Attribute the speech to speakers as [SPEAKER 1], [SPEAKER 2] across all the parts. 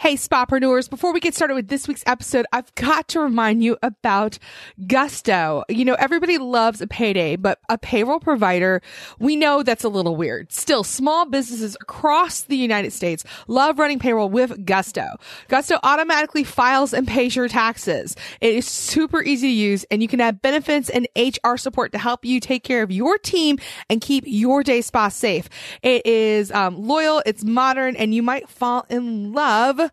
[SPEAKER 1] Hey, spapreneurs, before we get started with this week's episode, I've got to remind you about Gusto. You know, everybody loves a payday, but a payroll provider, we know that's a little weird. Still, small businesses across the United States love running payroll with Gusto. Gusto automatically files and pays your taxes. It is super easy to use and you can add benefits and HR support to help you take care of your team and keep your day spa safe. It is um, loyal, it's modern, and you might fall in love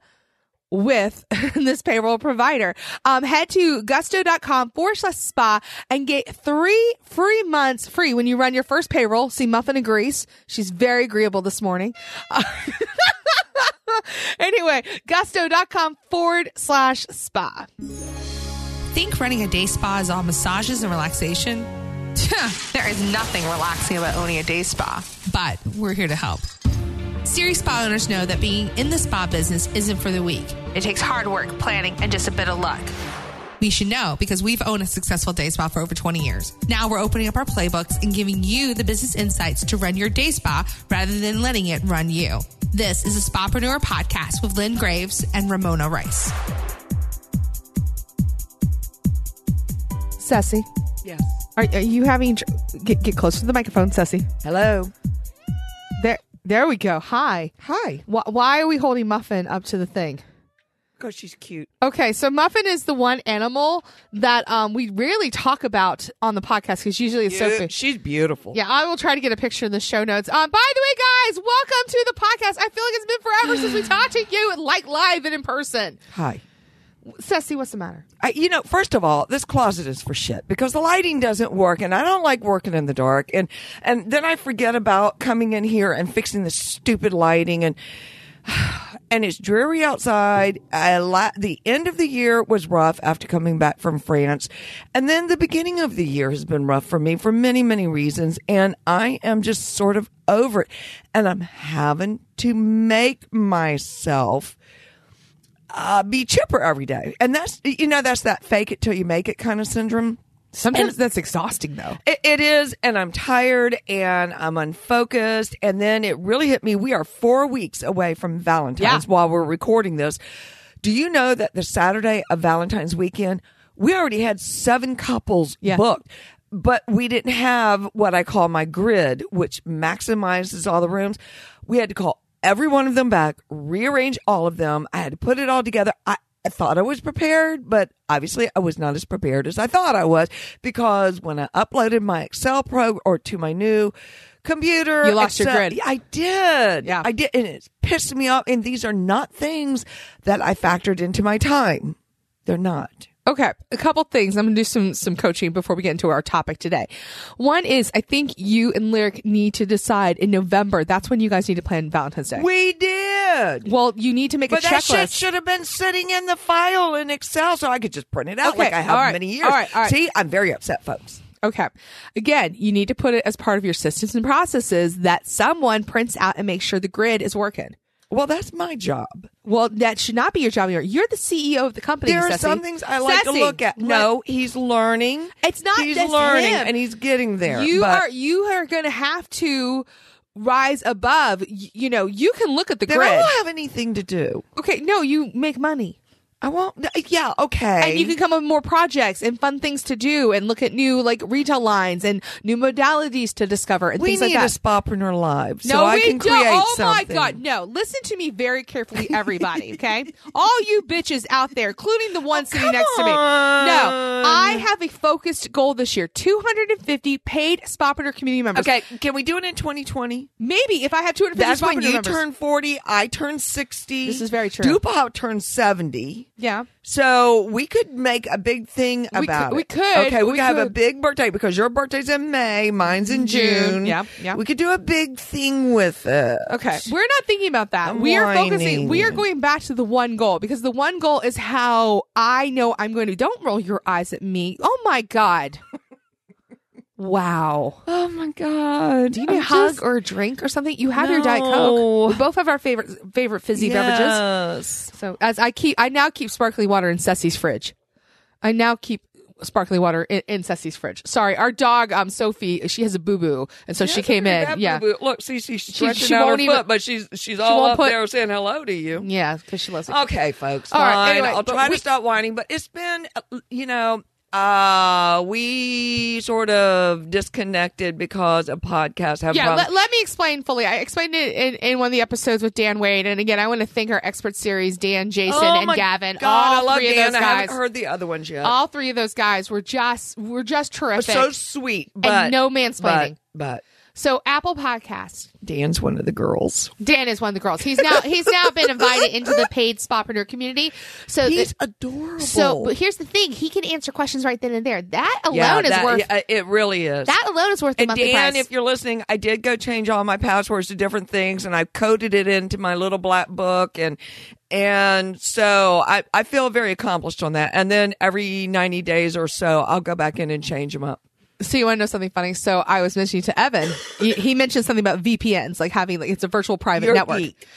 [SPEAKER 1] with this payroll provider. Um, head to gusto.com forward slash spa and get three free months free when you run your first payroll. See Muffin agrees. She's very agreeable this morning. Uh, anyway, gusto.com forward slash spa.
[SPEAKER 2] Think running a day spa is all massages and relaxation? there is nothing relaxing about owning a day spa, but we're here to help. Serious spa owners know that being in the spa business isn't for the weak. It takes hard work, planning, and just a bit of luck. We should know because we've owned a successful day spa for over 20 years. Now we're opening up our playbooks and giving you the business insights to run your day spa rather than letting it run you. This is a Spapreneur podcast with Lynn Graves and Ramona Rice.
[SPEAKER 1] Ceci,
[SPEAKER 3] Yes.
[SPEAKER 1] are, are you having, get, get closer to the microphone, Ceci.
[SPEAKER 3] Hello.
[SPEAKER 1] There, we go. Hi.
[SPEAKER 3] Hi.
[SPEAKER 1] Why, why are we holding Muffin up to the thing?
[SPEAKER 3] Because she's cute.
[SPEAKER 1] Okay, so Muffin is the one animal that um, we rarely talk about on the podcast because usually it's Sophie.
[SPEAKER 3] She's beautiful.
[SPEAKER 1] Yeah, I will try to get a picture in the show notes. Um, by the way, guys, welcome to the podcast. I feel like it's been forever since we talked to you, like live and in person.
[SPEAKER 3] Hi.
[SPEAKER 1] Ceci, what's the matter?
[SPEAKER 3] I, you know, first of all, this closet is for shit because the lighting doesn't work, and I don't like working in the dark. And and then I forget about coming in here and fixing the stupid lighting, and and it's dreary outside. I la- the end of the year was rough after coming back from France, and then the beginning of the year has been rough for me for many many reasons, and I am just sort of over it, and I'm having to make myself uh, be chipper every day. And that's, you know, that's that fake it till you make it kind of syndrome.
[SPEAKER 1] Sometimes that's exhausting, though.
[SPEAKER 3] It, it is, and I'm tired and I'm unfocused. And then it really hit me. We are four weeks away from Valentine's
[SPEAKER 1] Yeah.
[SPEAKER 3] while we're recording this. Do you know that the Saturday of Valentine's weekend, we already had seven couples
[SPEAKER 1] Yeah.
[SPEAKER 3] booked, but we didn't have what I call my grid, which maximizes all the rooms. We had to call every one of them back, rearrange all of them. I had to put it all together. I, I thought I was prepared, but obviously I was not as prepared as I thought I was because when I uploaded my Excel pro or to my new computer,
[SPEAKER 1] You lost your grid.
[SPEAKER 3] I did.
[SPEAKER 1] Yeah.
[SPEAKER 3] I did. And it's pissed me off. And these are not things that I factored into my time. They're not.
[SPEAKER 1] Okay, a couple things. I'm gonna do some some coaching before we get into our topic today. One is I think you and Lyric need to decide in November. That's when you guys need to plan Valentine's Day.
[SPEAKER 3] We did.
[SPEAKER 1] well, you need to make
[SPEAKER 3] But
[SPEAKER 1] a
[SPEAKER 3] that shit
[SPEAKER 1] checklist.
[SPEAKER 3] should have been sitting in the file in Excel so I could just print it out
[SPEAKER 1] Okay,
[SPEAKER 3] like I have
[SPEAKER 1] all right,
[SPEAKER 3] many years.
[SPEAKER 1] all right, all right.
[SPEAKER 3] See, I'm very upset, folks.
[SPEAKER 1] Okay. Again, you need to put it as part of your systems and processes that someone prints out and makes sure the grid is working.
[SPEAKER 3] Well, that's my job.
[SPEAKER 1] Well, that should not be your job. You're, you're the CEO of the company.
[SPEAKER 3] There are
[SPEAKER 1] Ceci.
[SPEAKER 3] some things I like
[SPEAKER 1] Ceci,
[SPEAKER 3] to look at. No, he's learning.
[SPEAKER 1] It's not
[SPEAKER 3] He's
[SPEAKER 1] just
[SPEAKER 3] learning
[SPEAKER 1] him.
[SPEAKER 3] and he's getting there.
[SPEAKER 1] you
[SPEAKER 3] but
[SPEAKER 1] are you are going to have to rise above. Y- You know, you can look at the
[SPEAKER 3] then
[SPEAKER 1] grid.
[SPEAKER 3] I won't have anything to do.
[SPEAKER 1] okay, no, you make money.
[SPEAKER 3] I won't. Yeah, okay.
[SPEAKER 1] And you can come up with more projects and fun things to do and look at new like retail lines and new modalities to discover and
[SPEAKER 3] we
[SPEAKER 1] things
[SPEAKER 3] need
[SPEAKER 1] like
[SPEAKER 3] a
[SPEAKER 1] that.
[SPEAKER 3] spapreneur live so
[SPEAKER 1] no,
[SPEAKER 3] I
[SPEAKER 1] we
[SPEAKER 3] can
[SPEAKER 1] don't.
[SPEAKER 3] create
[SPEAKER 1] oh
[SPEAKER 3] something.
[SPEAKER 1] my god, no! Listen to me very carefully, everybody. Okay, all you bitches out there, including the one oh, sitting next to me. No. I have a focused goal this year: 250 paid Spapreneur community members.
[SPEAKER 3] Okay, can we do it in 2020?
[SPEAKER 1] maybe if I have 250
[SPEAKER 3] That's when you
[SPEAKER 1] members.
[SPEAKER 3] turn 40, I turn 60.
[SPEAKER 1] This is very true.
[SPEAKER 3] Dupow turned 70.
[SPEAKER 1] Yeah.
[SPEAKER 3] So we could make a big thing
[SPEAKER 1] We
[SPEAKER 3] about
[SPEAKER 1] could- we
[SPEAKER 3] it.
[SPEAKER 1] could,
[SPEAKER 3] Okay, we,
[SPEAKER 1] we
[SPEAKER 3] could have a
[SPEAKER 1] could.
[SPEAKER 3] big birthday because your birthday's in May, mine's in
[SPEAKER 1] June.
[SPEAKER 3] June.
[SPEAKER 1] Yeah, yeah.
[SPEAKER 3] We could do a big thing with it.
[SPEAKER 1] Okay, we're not thinking about that.
[SPEAKER 3] I'm
[SPEAKER 1] we are focusing. We are going back to the one goal because the one goal is how I know I'm going to. Don't roll your eyes at me. Oh my god! Wow.
[SPEAKER 3] Oh my god.
[SPEAKER 1] Do you need a hug or a drink or something? You have your diet coke. We both have our favorite favorite fizzy beverages. So as I keep, I now keep sparkling water in Ceci's fridge. I now keep sparkling water in, in Ceci's fridge. Sorry, our dog, um, Sophie, she has a boo boo, and so she
[SPEAKER 3] That's
[SPEAKER 1] came in. Yeah,
[SPEAKER 3] boo-boo. Look, see, she's stretching
[SPEAKER 1] she
[SPEAKER 3] out her
[SPEAKER 1] won't
[SPEAKER 3] foot,
[SPEAKER 1] even-
[SPEAKER 3] but she's she's all up
[SPEAKER 1] put-
[SPEAKER 3] there saying hello to you.
[SPEAKER 1] yeah, because she loves it.
[SPEAKER 3] Okay, folks.
[SPEAKER 1] All right, anyway,
[SPEAKER 3] I'll try
[SPEAKER 1] we-
[SPEAKER 3] to stop whining, but it's been, uh, you know, uh, we sort of disconnected because a podcast. have
[SPEAKER 1] Yeah, let, let me explain fully. I explained it in, in one of the episodes with Dan Wade, and again, I want to thank our expert series, Dan, Jason,
[SPEAKER 3] oh
[SPEAKER 1] and Gavin.
[SPEAKER 3] God,
[SPEAKER 1] all
[SPEAKER 3] I love
[SPEAKER 1] three
[SPEAKER 3] Dan.
[SPEAKER 1] of those
[SPEAKER 3] I haven't
[SPEAKER 1] guys.
[SPEAKER 3] heard the other ones yet.
[SPEAKER 1] all three of those guys were just were just terrific.
[SPEAKER 3] so sweet, but
[SPEAKER 1] no mansplaining.
[SPEAKER 3] But, but
[SPEAKER 1] so Apple Podcast.
[SPEAKER 3] Dan's one of the girls.
[SPEAKER 1] Dan is one of the girls. He's now he's now been invited into the paid Spapreneur community. So
[SPEAKER 3] He's
[SPEAKER 1] the-
[SPEAKER 3] adorable.
[SPEAKER 1] so but here's the thing: he can answer questions right then and there. That alone
[SPEAKER 3] yeah,
[SPEAKER 1] is
[SPEAKER 3] that-
[SPEAKER 1] worth
[SPEAKER 3] yeah, it really is.
[SPEAKER 1] that alone is worth the
[SPEAKER 3] And
[SPEAKER 1] monthly
[SPEAKER 3] Dan,
[SPEAKER 1] price.
[SPEAKER 3] if you're listening, I did go change all my passwords to different things, and I coded it into my little black book, and and so I I feel very accomplished on that. And then every 90 days or so, I'll go back in and change them up.
[SPEAKER 1] So you want to know something funny? So I was mentioning to Evan, he, he mentioned something about VPNs, like having like it's a virtual private
[SPEAKER 3] You're
[SPEAKER 1] network.
[SPEAKER 3] geek.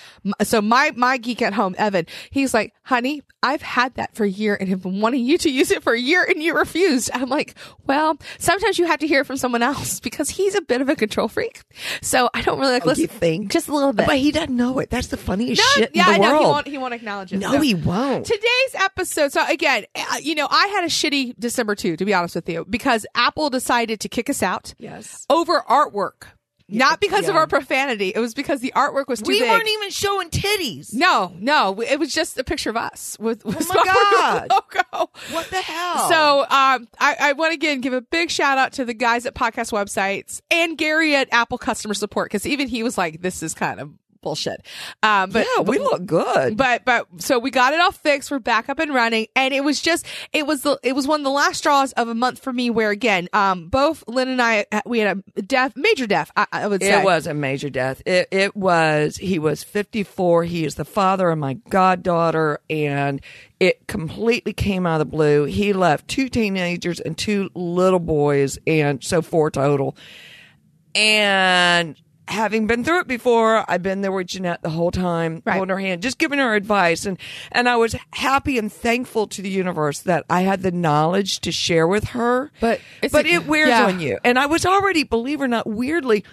[SPEAKER 1] So my my geek at home, Evan, he's like, "Honey, I've had that for a year and have been wanting you to use it for a year, and you refused." I'm like, "Well, sometimes you have to hear from someone else because he's a bit of a control freak. So I don't really like
[SPEAKER 3] Oh, you
[SPEAKER 1] listen.
[SPEAKER 3] think?
[SPEAKER 1] just a little bit?
[SPEAKER 3] But he doesn't know it. That's the funniest
[SPEAKER 1] No,
[SPEAKER 3] shit
[SPEAKER 1] yeah,
[SPEAKER 3] in
[SPEAKER 1] I know
[SPEAKER 3] world.
[SPEAKER 1] he won't. He won't acknowledge it.
[SPEAKER 3] no,
[SPEAKER 1] So-
[SPEAKER 3] he won't.
[SPEAKER 1] Today's episode. So again, uh, you know, I had a shitty December too, to be honest with you, because Apple decided to kick us out
[SPEAKER 3] Yes.
[SPEAKER 1] over artwork. Not because of our profanity. It was because the artwork was too
[SPEAKER 3] We
[SPEAKER 1] big.
[SPEAKER 3] weren't even showing titties.
[SPEAKER 1] no, no, it was just a picture of us with, with
[SPEAKER 3] Oh my
[SPEAKER 1] Spapreneur logo.
[SPEAKER 3] What the hell?
[SPEAKER 1] So um, I, I want to again give a big shout out to the guys at podcast websites and Gary at Apple customer support because even he was like, "This is kind of bullshit." Um, but
[SPEAKER 3] yeah, we look good.
[SPEAKER 1] but but so we got it all fixed. We're back up and running, and it was just it was the it was one of the last straws of a month for me. Where again, um, both Lynn and I uh, we had a death, major death. I, I would say
[SPEAKER 3] It was a major death. It it was. He was 54. He is the father of my goddaughter, and it completely came out of the blue. He left two teenagers and two little boys, and so four total. And having been through it before, I've been there with Jeanette the whole time,
[SPEAKER 1] Right.
[SPEAKER 3] holding her hand, just giving her advice, and and I was happy and thankful to the universe that I had the knowledge to share with her.
[SPEAKER 1] But
[SPEAKER 3] but
[SPEAKER 1] a-
[SPEAKER 3] it wears
[SPEAKER 1] yeah.
[SPEAKER 3] on you, and I was already, believe it or not, weirdly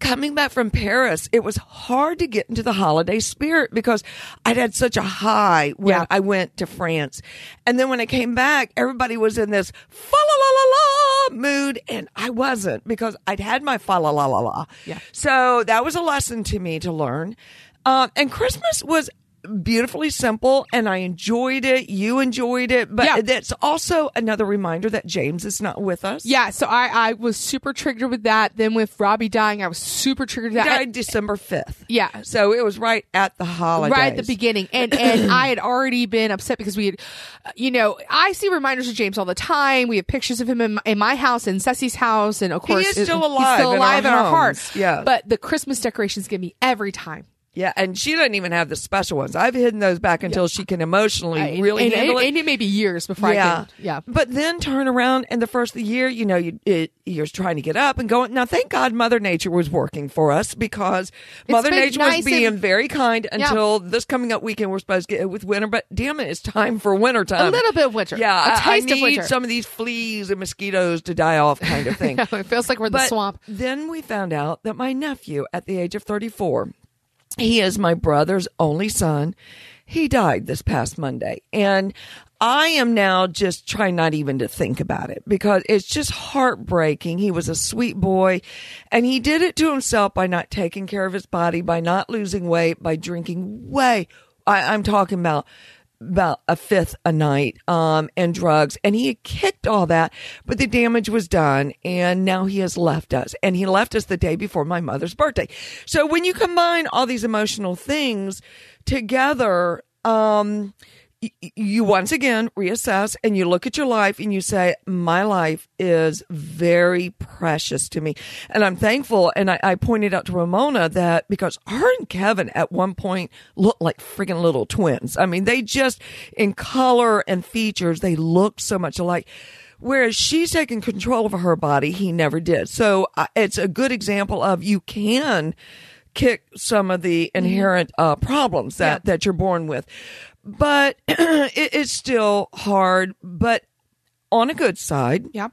[SPEAKER 3] coming back from Paris, it was hard to get into the holiday spirit because I'd had such a high when
[SPEAKER 1] Yeah.
[SPEAKER 3] I went to France. And then when I came back, everybody was in this fa la la la la mood and I wasn't because I'd had my fa la la la la.
[SPEAKER 1] Yeah.
[SPEAKER 3] So that was a lesson to me to learn. Um, and Christmas was beautifully simple and I enjoyed it. You enjoyed it, but
[SPEAKER 1] Yeah.
[SPEAKER 3] that's also another reminder that James is not with us.
[SPEAKER 1] Yeah, so I, I was super triggered with that. Then with Robbie dying, I was super triggered with that.
[SPEAKER 3] died December 5th.
[SPEAKER 1] yeah.
[SPEAKER 3] So it was right at the holidays.
[SPEAKER 1] Right at the beginning, and and I had already been upset because we had, uh, you know, I see reminders of James all the time. We have pictures of him in my, in my house, and Ceci's house, and of course, He
[SPEAKER 3] is still
[SPEAKER 1] he's
[SPEAKER 3] alive
[SPEAKER 1] still
[SPEAKER 3] in
[SPEAKER 1] alive
[SPEAKER 3] our
[SPEAKER 1] in our hearts.
[SPEAKER 3] Yeah.
[SPEAKER 1] but the Christmas decorations give me every time.
[SPEAKER 3] Yeah, and she doesn't even have the special ones. I've hidden those back until she can emotionally
[SPEAKER 1] I-
[SPEAKER 3] really
[SPEAKER 1] and,
[SPEAKER 3] handle
[SPEAKER 1] and,
[SPEAKER 3] it.
[SPEAKER 1] and it may be years before I
[SPEAKER 3] yeah,
[SPEAKER 1] can. Yeah,
[SPEAKER 3] But then turn around and the first of the year, you know, you it, you're trying to get up and going. Now, thank God, Mother Nature was working for us because Mother Nature
[SPEAKER 1] nice
[SPEAKER 3] was being
[SPEAKER 1] and-
[SPEAKER 3] very kind until this coming up weekend. We're supposed to get with winter, but damn it, it's time for winter time.
[SPEAKER 1] a little bit of winter.
[SPEAKER 3] Yeah,
[SPEAKER 1] a
[SPEAKER 3] I- I,
[SPEAKER 1] taste
[SPEAKER 3] need
[SPEAKER 1] of winter.
[SPEAKER 3] some of these fleas and mosquitoes to die off, kind of thing.
[SPEAKER 1] it feels like we're in the swamp.
[SPEAKER 3] Then we found out that my nephew, at the age of 34, he is my brother's only son. He died this past Monday. And I am now just trying not even to think about it because it's just heartbreaking. He was a sweet boy and he did it to himself by not taking care of his body, by not losing weight, by drinking way. I, I'm talking about about a fifth a night um and drugs and he had kicked all that but the damage was done and now he has left us. And he left us the day before my mother's birthday. So when you combine all these emotional things together um you once again reassess and you look at your life and you say my life is very precious to me and i'm thankful and i, I pointed out to ramona that because her and kevin at one point looked like freaking little twins i mean they just in color and features they look so much alike Whereas she's taken control of her body, he never did. So uh, it's a good example of you can kick some of the inherent uh, problems that, that you're born with. But it, it's still hard. But on a good side.
[SPEAKER 1] Yeah.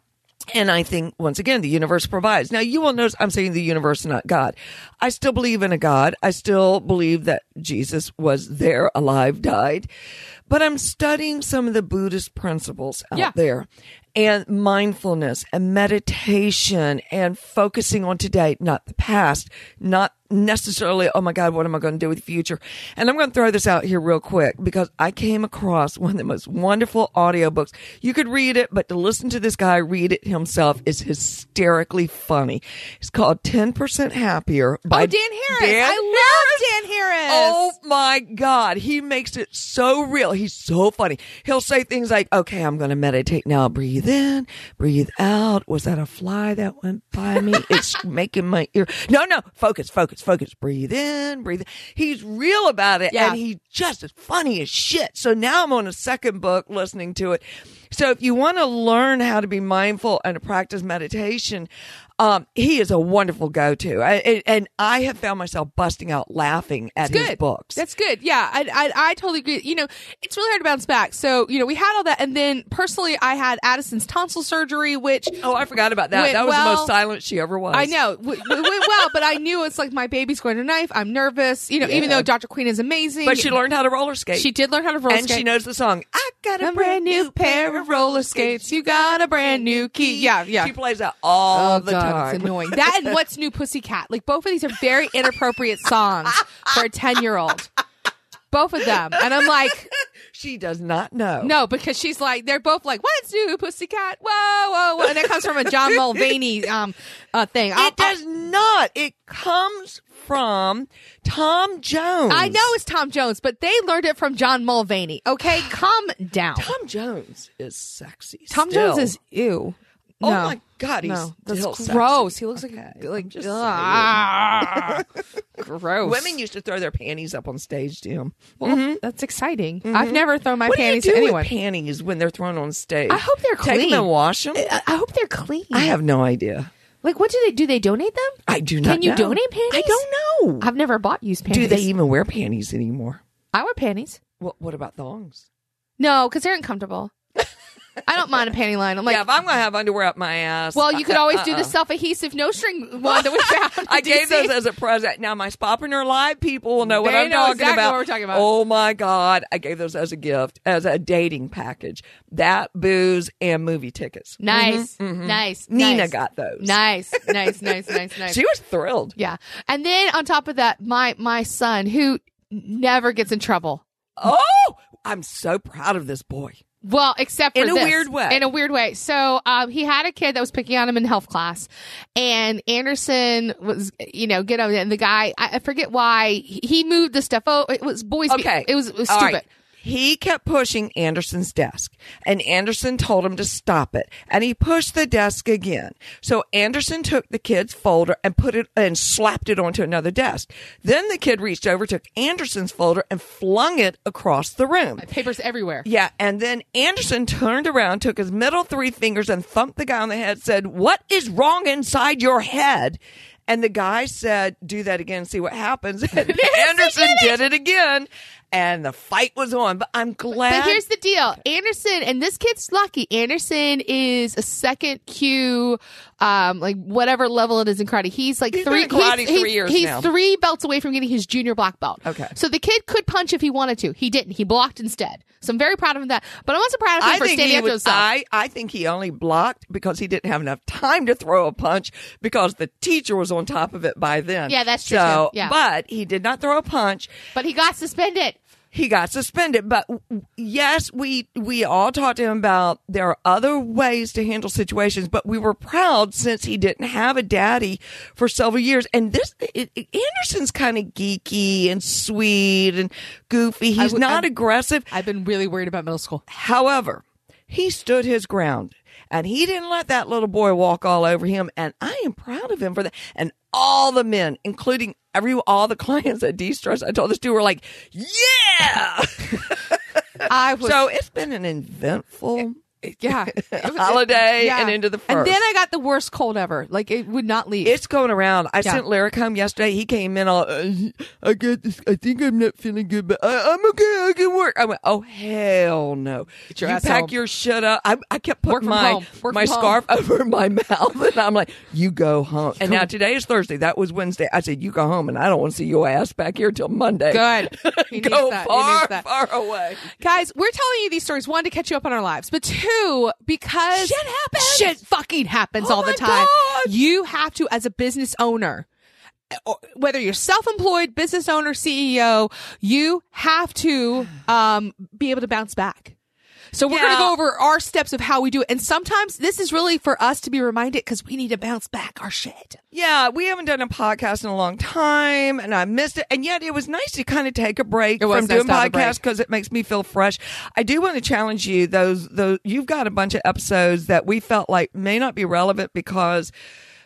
[SPEAKER 3] And I think once again, the universe provides. Now you will notice I'm saying the universe, not God. I still believe in a God. I still believe that Jesus was there, alive, died. But I'm studying some of the Buddhist principles out
[SPEAKER 1] Yeah.
[SPEAKER 3] there and mindfulness and meditation and focusing on today, not the past, not necessarily, oh my God, what am I going to do with the future? And I'm going to throw this out here real quick because I came across one of the most wonderful audiobooks. You could read it, but to listen to this guy read it himself is hysterically funny. It's called 10% Happier by
[SPEAKER 1] oh, Dan Harris.
[SPEAKER 3] Dan
[SPEAKER 1] I love Dan Harris.
[SPEAKER 3] Oh my God. He makes it so real. He's so funny. He'll say things like, okay, I'm going to meditate now. Breathe in, breathe out. Was that a fly that went by me? It's making my ear. No, no. Focus, focus, focus. Breathe in, breathe in. He's real about it.
[SPEAKER 1] Yeah.
[SPEAKER 3] And he's just as funny as shit. So now I'm on a second book listening to it. So if you want to learn how to be mindful and to practice meditation, um, he is a wonderful go-to. I, and- and I have found myself busting out laughing at his
[SPEAKER 1] good.
[SPEAKER 3] books.
[SPEAKER 1] That's good. Yeah, I, I I totally agree. You know, it's really hard to bounce back. So you know, we had all that, and then personally, I had Addison's tonsil surgery, which
[SPEAKER 3] oh, I forgot about that. That was the most silent she ever was.
[SPEAKER 1] I know it w- it went well, but I knew it's like my baby's going to knife. I'm nervous. You know, even though Dr. Queen is amazing,
[SPEAKER 3] But she learned how to roller skate.
[SPEAKER 1] She did learn how to roller
[SPEAKER 3] and
[SPEAKER 1] skate.
[SPEAKER 3] And she knows the song. I got a,
[SPEAKER 1] a brand new pair of roller skates. You got a brand new key. Yeah, yeah.
[SPEAKER 3] She plays that all
[SPEAKER 1] Oh
[SPEAKER 3] the
[SPEAKER 1] God,
[SPEAKER 3] time.
[SPEAKER 1] It's annoying. That and What's New Pussycat? Like both of these are very inappropriate songs for a ten year old. Both of them, and I'm like,
[SPEAKER 3] She does not know.
[SPEAKER 1] no, because she's like, they're both like, "What's new, Pussycat?" Whoa, whoa, whoa, and that comes from a John Mulaney um uh thing. I'll-
[SPEAKER 3] It does not. It comes from Tom Jones.
[SPEAKER 1] I know it's Tom Jones, but they learned it from John Mulaney. Okay, calm down.
[SPEAKER 3] Tom Jones is sexy.
[SPEAKER 1] Tom
[SPEAKER 3] still.
[SPEAKER 1] Jones is ew.
[SPEAKER 3] Oh
[SPEAKER 1] No.
[SPEAKER 3] my God, he's
[SPEAKER 1] no, that's
[SPEAKER 3] still sexy.
[SPEAKER 1] gross. He looks like
[SPEAKER 3] Okay,
[SPEAKER 1] like
[SPEAKER 3] I'm just
[SPEAKER 1] ah, gross.
[SPEAKER 3] Women used to throw their panties up on stage, Jim.
[SPEAKER 1] well, that's exciting. I've never thrown my
[SPEAKER 3] What
[SPEAKER 1] panties
[SPEAKER 3] do you
[SPEAKER 1] to
[SPEAKER 3] do
[SPEAKER 1] anyone.
[SPEAKER 3] with panties when they're thrown on stage?
[SPEAKER 1] I hope they're
[SPEAKER 3] Take
[SPEAKER 1] clean.
[SPEAKER 3] them and wash them.
[SPEAKER 1] I, I hope they're clean.
[SPEAKER 3] I have no idea.
[SPEAKER 1] like, what do they do? They donate them?
[SPEAKER 3] I do not.
[SPEAKER 1] Can you
[SPEAKER 3] know.
[SPEAKER 1] donate panties?
[SPEAKER 3] I don't know.
[SPEAKER 1] I've never bought used panties.
[SPEAKER 3] do they even wear panties anymore?
[SPEAKER 1] I wear panties.
[SPEAKER 3] What What about thongs?
[SPEAKER 1] No, because they're uncomfortable. I don't mind a panty line. I'm like,
[SPEAKER 3] yeah, if I'm going to have underwear up my ass.
[SPEAKER 1] well, you could always do
[SPEAKER 3] uh-uh.
[SPEAKER 1] the self adhesive no string one that we found.
[SPEAKER 3] I gave those as a present. Now, my Spapreneur Live people will know what
[SPEAKER 1] They
[SPEAKER 3] I'm
[SPEAKER 1] know
[SPEAKER 3] talking
[SPEAKER 1] exactly
[SPEAKER 3] about.
[SPEAKER 1] what we're talking about.
[SPEAKER 3] Oh my God. I gave those as a gift, as a dating package. That, booze, and movie tickets.
[SPEAKER 1] Nice, nice.
[SPEAKER 3] Mm-hmm, Nina
[SPEAKER 1] nice.
[SPEAKER 3] got those.
[SPEAKER 1] Nice, nice, nice, nice, nice.
[SPEAKER 3] She was thrilled.
[SPEAKER 1] yeah, and then on top of that, my my son who never gets in trouble.
[SPEAKER 3] Oh, I'm so proud of this boy.
[SPEAKER 1] Well, except for
[SPEAKER 3] In a
[SPEAKER 1] this.
[SPEAKER 3] weird way.
[SPEAKER 1] In a weird way. So um, he had a kid that was picking on him in health class, and Anderson was, you know, get on. and the guy. I, I forget why he moved the stuff. Oh, it was boys.
[SPEAKER 3] Okay.
[SPEAKER 1] it was, it was stupid.
[SPEAKER 3] right. He kept pushing Anderson's desk, and Anderson told him to stop it. And he pushed the desk again. So Anderson took the kid's folder and put it and slapped it onto another desk. Then the kid reached over, took Anderson's folder, and flung it across the room.
[SPEAKER 1] Papers everywhere.
[SPEAKER 3] Yeah, and then Anderson turned around, took his middle three fingers, and thumped the guy on the head. Said, "What is wrong inside your head?" And the guy said, "Do that again, see what happens." And Anderson did it again, and the fight was on. But I'm glad.
[SPEAKER 1] But here's the deal. Anderson, and this kid's lucky. Anderson is a second kyu, um, like whatever level it is in karate. He's like
[SPEAKER 3] He's
[SPEAKER 1] three.
[SPEAKER 3] been karate
[SPEAKER 1] he's,
[SPEAKER 3] three
[SPEAKER 1] he's-
[SPEAKER 3] years
[SPEAKER 1] he's
[SPEAKER 3] now.
[SPEAKER 1] three belts away from getting his junior black belt.
[SPEAKER 3] Okay.
[SPEAKER 1] So the kid could punch if he wanted to. He didn't. He blocked instead. So I'm very proud of him that. But I'm also proud of him
[SPEAKER 3] I
[SPEAKER 1] for standing up to himself.
[SPEAKER 3] I, I think he only blocked because he didn't have enough time to throw a punch because the teacher was on top of it by then.
[SPEAKER 1] Yeah, that's true,
[SPEAKER 3] So.
[SPEAKER 1] Yeah.
[SPEAKER 3] but he did not throw a punch.
[SPEAKER 1] but he got suspended.
[SPEAKER 3] He got suspended. But yes, we we all talked to him about there are other ways to handle situations. But we were proud since he didn't have a daddy for several years. And this it, it- Anderson's kind of geeky and sweet and goofy. He's
[SPEAKER 1] would-
[SPEAKER 3] not
[SPEAKER 1] I'm-
[SPEAKER 3] aggressive.
[SPEAKER 1] I've been really worried about middle school.
[SPEAKER 3] However, he stood his ground. And he didn't let that little boy walk all over him. And I am proud of him for that. And all the men, including every all the clients at D-Stress, I told this to were like, yeah.
[SPEAKER 1] I was
[SPEAKER 3] so it's been an eventful
[SPEAKER 1] yeah, was-
[SPEAKER 3] holiday
[SPEAKER 1] yeah.
[SPEAKER 3] and into the
[SPEAKER 1] And then I got the worst cold ever. Like it would not leave.
[SPEAKER 3] It's going around. I
[SPEAKER 1] Yeah.
[SPEAKER 3] sent Lyric home yesterday. He came in all, uh, I got this. I think I'm not feeling good, but I, I'm okay. I can work. I went, oh, hell no.
[SPEAKER 1] Get your
[SPEAKER 3] you
[SPEAKER 1] ass
[SPEAKER 3] pack
[SPEAKER 1] home.
[SPEAKER 3] your shit up. I, I kept putting my. My scarf over my mouth. And I'm like, you go home. And now today is Thursday. That was Wednesday. I said, you go home and I don't want to see your ass back here till Monday.
[SPEAKER 1] Good.
[SPEAKER 3] Go far, far away.
[SPEAKER 1] Guys, we're telling you these stories one to catch you up on our lives, but two because
[SPEAKER 3] Shit happens.
[SPEAKER 1] Shit fucking happens
[SPEAKER 3] Oh
[SPEAKER 1] all the time.
[SPEAKER 3] God.
[SPEAKER 1] You have to, as a business owner, whether you're self-employed, business owner, CEO, you have to um, be able to bounce back. So we're going to go over our steps of how we do it, and sometimes this is really for us to be reminded because we need to bounce back our shit.
[SPEAKER 3] Yeah, we haven't done a podcast in a long time, and I missed it. And yet, it was nice to kind of take a break from
[SPEAKER 1] nice
[SPEAKER 3] doing
[SPEAKER 1] to have a break.
[SPEAKER 3] podcasts because it makes me feel fresh. I do want to challenge you. Those, those, you've got a bunch of episodes that we felt like may not be relevant because.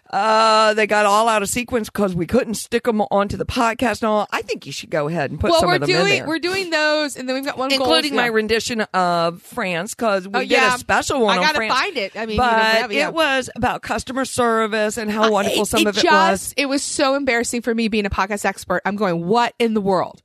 [SPEAKER 3] Uh, they got all out of sequence because we couldn't stick them onto the podcast and all. I think you should go ahead and put
[SPEAKER 1] well,
[SPEAKER 3] some
[SPEAKER 1] we're
[SPEAKER 3] of them in
[SPEAKER 1] doing
[SPEAKER 3] there.
[SPEAKER 1] we're doing those, and then we've got one
[SPEAKER 3] including my
[SPEAKER 1] yeah.
[SPEAKER 3] rendition of France because we
[SPEAKER 1] Oh,
[SPEAKER 3] did a special one
[SPEAKER 1] I
[SPEAKER 3] on
[SPEAKER 1] gotta
[SPEAKER 3] France.
[SPEAKER 1] find it. I mean, you know,
[SPEAKER 3] but it was about customer service and how wonderful
[SPEAKER 1] Uh,
[SPEAKER 3] some of it
[SPEAKER 1] just,
[SPEAKER 3] was.
[SPEAKER 1] It was so embarrassing for me being a podcast expert. I'm going, what in the world?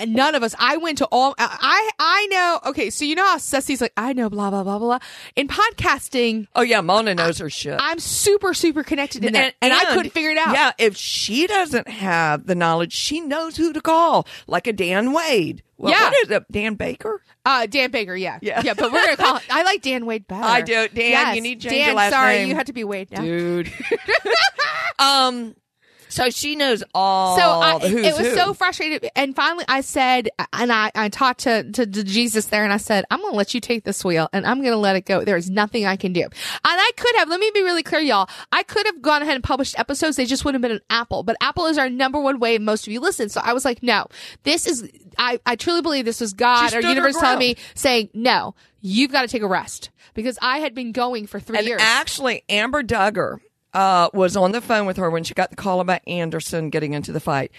[SPEAKER 1] And none of us. I went to all. I I know. Okay, so you know how Ceci's like, I know, blah blah blah blah. In podcasting,
[SPEAKER 3] Oh yeah, Mona knows her shit.
[SPEAKER 1] I'm super super connected in that, and, I couldn't figure it out.
[SPEAKER 3] Yeah, if she doesn't have the knowledge, she knows who to call, like a Dan Wade. Well,
[SPEAKER 1] Yeah.
[SPEAKER 3] what is it? Dan Baker?
[SPEAKER 1] Uh, Dan Baker, yeah,
[SPEAKER 3] Yeah.
[SPEAKER 1] yeah. But we're gonna call. I like Dan Wade better.
[SPEAKER 3] I do. Dan,
[SPEAKER 1] Yes.
[SPEAKER 3] you need to change
[SPEAKER 1] Dan,
[SPEAKER 3] your last
[SPEAKER 1] sorry,
[SPEAKER 3] name.
[SPEAKER 1] you have to be Wade now.
[SPEAKER 3] Dude. um, so she knows all
[SPEAKER 1] So I, it was
[SPEAKER 3] who.
[SPEAKER 1] so frustrated, and finally I said, and I, I talked to, to to Jesus there, and I said, I'm gonna let you take this wheel, and I'm gonna let it go. There is nothing I can do, and I could have. Let me be really clear, y'all. I could have gone ahead and published episodes. They just wouldn't have been an Apple, but Apple is our number one way most of you listen. So I was like, no, this is. I I truly believe this was God or universe telling me saying, no, you've got to take a rest because I had been going for three
[SPEAKER 3] And
[SPEAKER 1] years.
[SPEAKER 3] actually, Amber Duggar uh, was on the phone with her when she got the call about Anderson getting into the fight.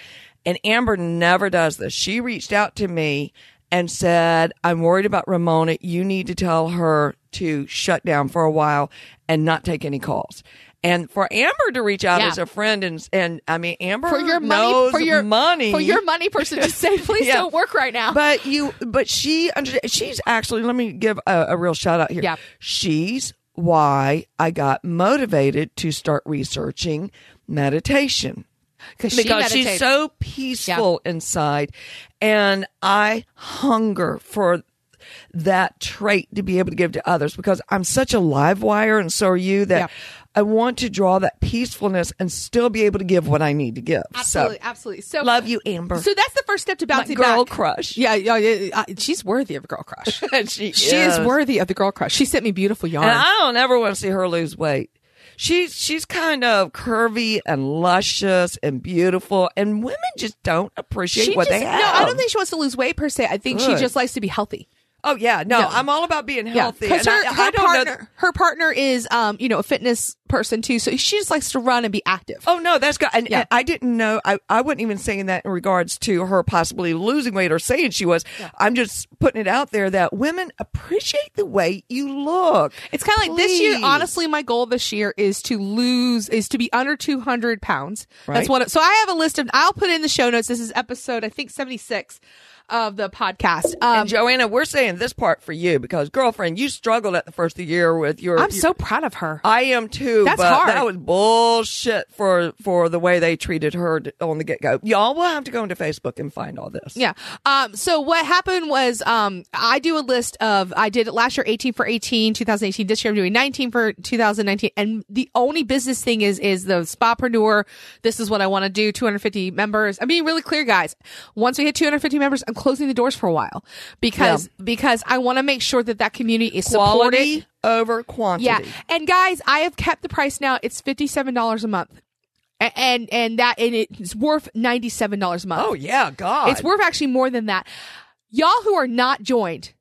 [SPEAKER 3] And Amber never does this. She reached out to me and said, I'm worried about Ramona. You need to tell her to shut down for a while and not take any calls. And for Amber to reach out
[SPEAKER 1] Yeah.
[SPEAKER 3] as a friend and and I mean Amber
[SPEAKER 1] for your money, for your
[SPEAKER 3] money
[SPEAKER 1] for your money person to say, please
[SPEAKER 3] Yeah.
[SPEAKER 1] don't work right now.
[SPEAKER 3] but you, but she, under- she's actually. Let me give a, a real shout out here.
[SPEAKER 1] Yeah.
[SPEAKER 3] she's why I got motivated to start researching meditation
[SPEAKER 1] because
[SPEAKER 3] because she's so peaceful inside, and I hunger for that trait to be able to give to others because I'm such a live wire, and so are you. That
[SPEAKER 1] Yeah.
[SPEAKER 3] I want to draw that peacefulness and still be able to give what I need to give.
[SPEAKER 1] Absolutely,
[SPEAKER 3] So,
[SPEAKER 1] absolutely. So
[SPEAKER 3] love you, Amber.
[SPEAKER 1] So that's the first step to
[SPEAKER 3] My
[SPEAKER 1] bouncing
[SPEAKER 3] girl
[SPEAKER 1] back.
[SPEAKER 3] crush.
[SPEAKER 1] Yeah, yeah, yeah. She's worthy of a girl crush.
[SPEAKER 3] she
[SPEAKER 1] she is worthy of the girl crush. She sent me beautiful yarn.
[SPEAKER 3] And I don't ever want to see her lose weight. She's she's kind of curvy and luscious and beautiful, and women just don't appreciate
[SPEAKER 1] she
[SPEAKER 3] what
[SPEAKER 1] just,
[SPEAKER 3] they have.
[SPEAKER 1] No, I don't think she wants to lose weight per se. I think she just likes to be healthy.
[SPEAKER 3] Oh yeah, no,
[SPEAKER 1] Yeah.
[SPEAKER 3] I'm all about being healthy.
[SPEAKER 1] because
[SPEAKER 3] and
[SPEAKER 1] her,
[SPEAKER 3] I,
[SPEAKER 1] her
[SPEAKER 3] I
[SPEAKER 1] partner,
[SPEAKER 3] know.
[SPEAKER 1] her partner is, um, you know, a fitness person too. So she just likes to run and be active.
[SPEAKER 3] Oh no, that's good. And,
[SPEAKER 1] Yeah.
[SPEAKER 3] and I didn't know. I, I wasn't even saying that in regards to her possibly losing weight or saying she was. I'm just putting it out there that women appreciate the way you look.
[SPEAKER 1] It's kind of like this year. Honestly, my goal this year is to lose, is to be under 200 pounds. That's
[SPEAKER 3] Right.
[SPEAKER 1] what, so I have a list of, I'll put in the show notes. This is episode, I think 76 of the podcast. Um,
[SPEAKER 3] and Joanna, we're saying this part for you because, girlfriend, you struggled at the first of the year with your.
[SPEAKER 1] I'm so proud of her.
[SPEAKER 3] I am too.
[SPEAKER 1] That's hard.
[SPEAKER 3] That was bullshit for for the way they treated her on the get go. Y'all will have to go into Facebook and find all this.
[SPEAKER 1] Yeah. Um, so what happened was, um, I do a list of, I did it last year, 18 for 18, 2018. This year I'm doing 19 for 2019. And the only business thing is, is the spapreneur. This is what I want to do. 250 members. I'm being really clear, guys. Once we hit 250 members, I'm closing the doors for a while because, because I want to make sure that that community is supported.
[SPEAKER 3] Quality over quantity.
[SPEAKER 1] Yeah. And guys, I have kept the price now. It's $57 a month. A- And, and that, and it's worth $97 a month.
[SPEAKER 3] Oh yeah, God.
[SPEAKER 1] It's worth actually more than that. Y'all who are not joined,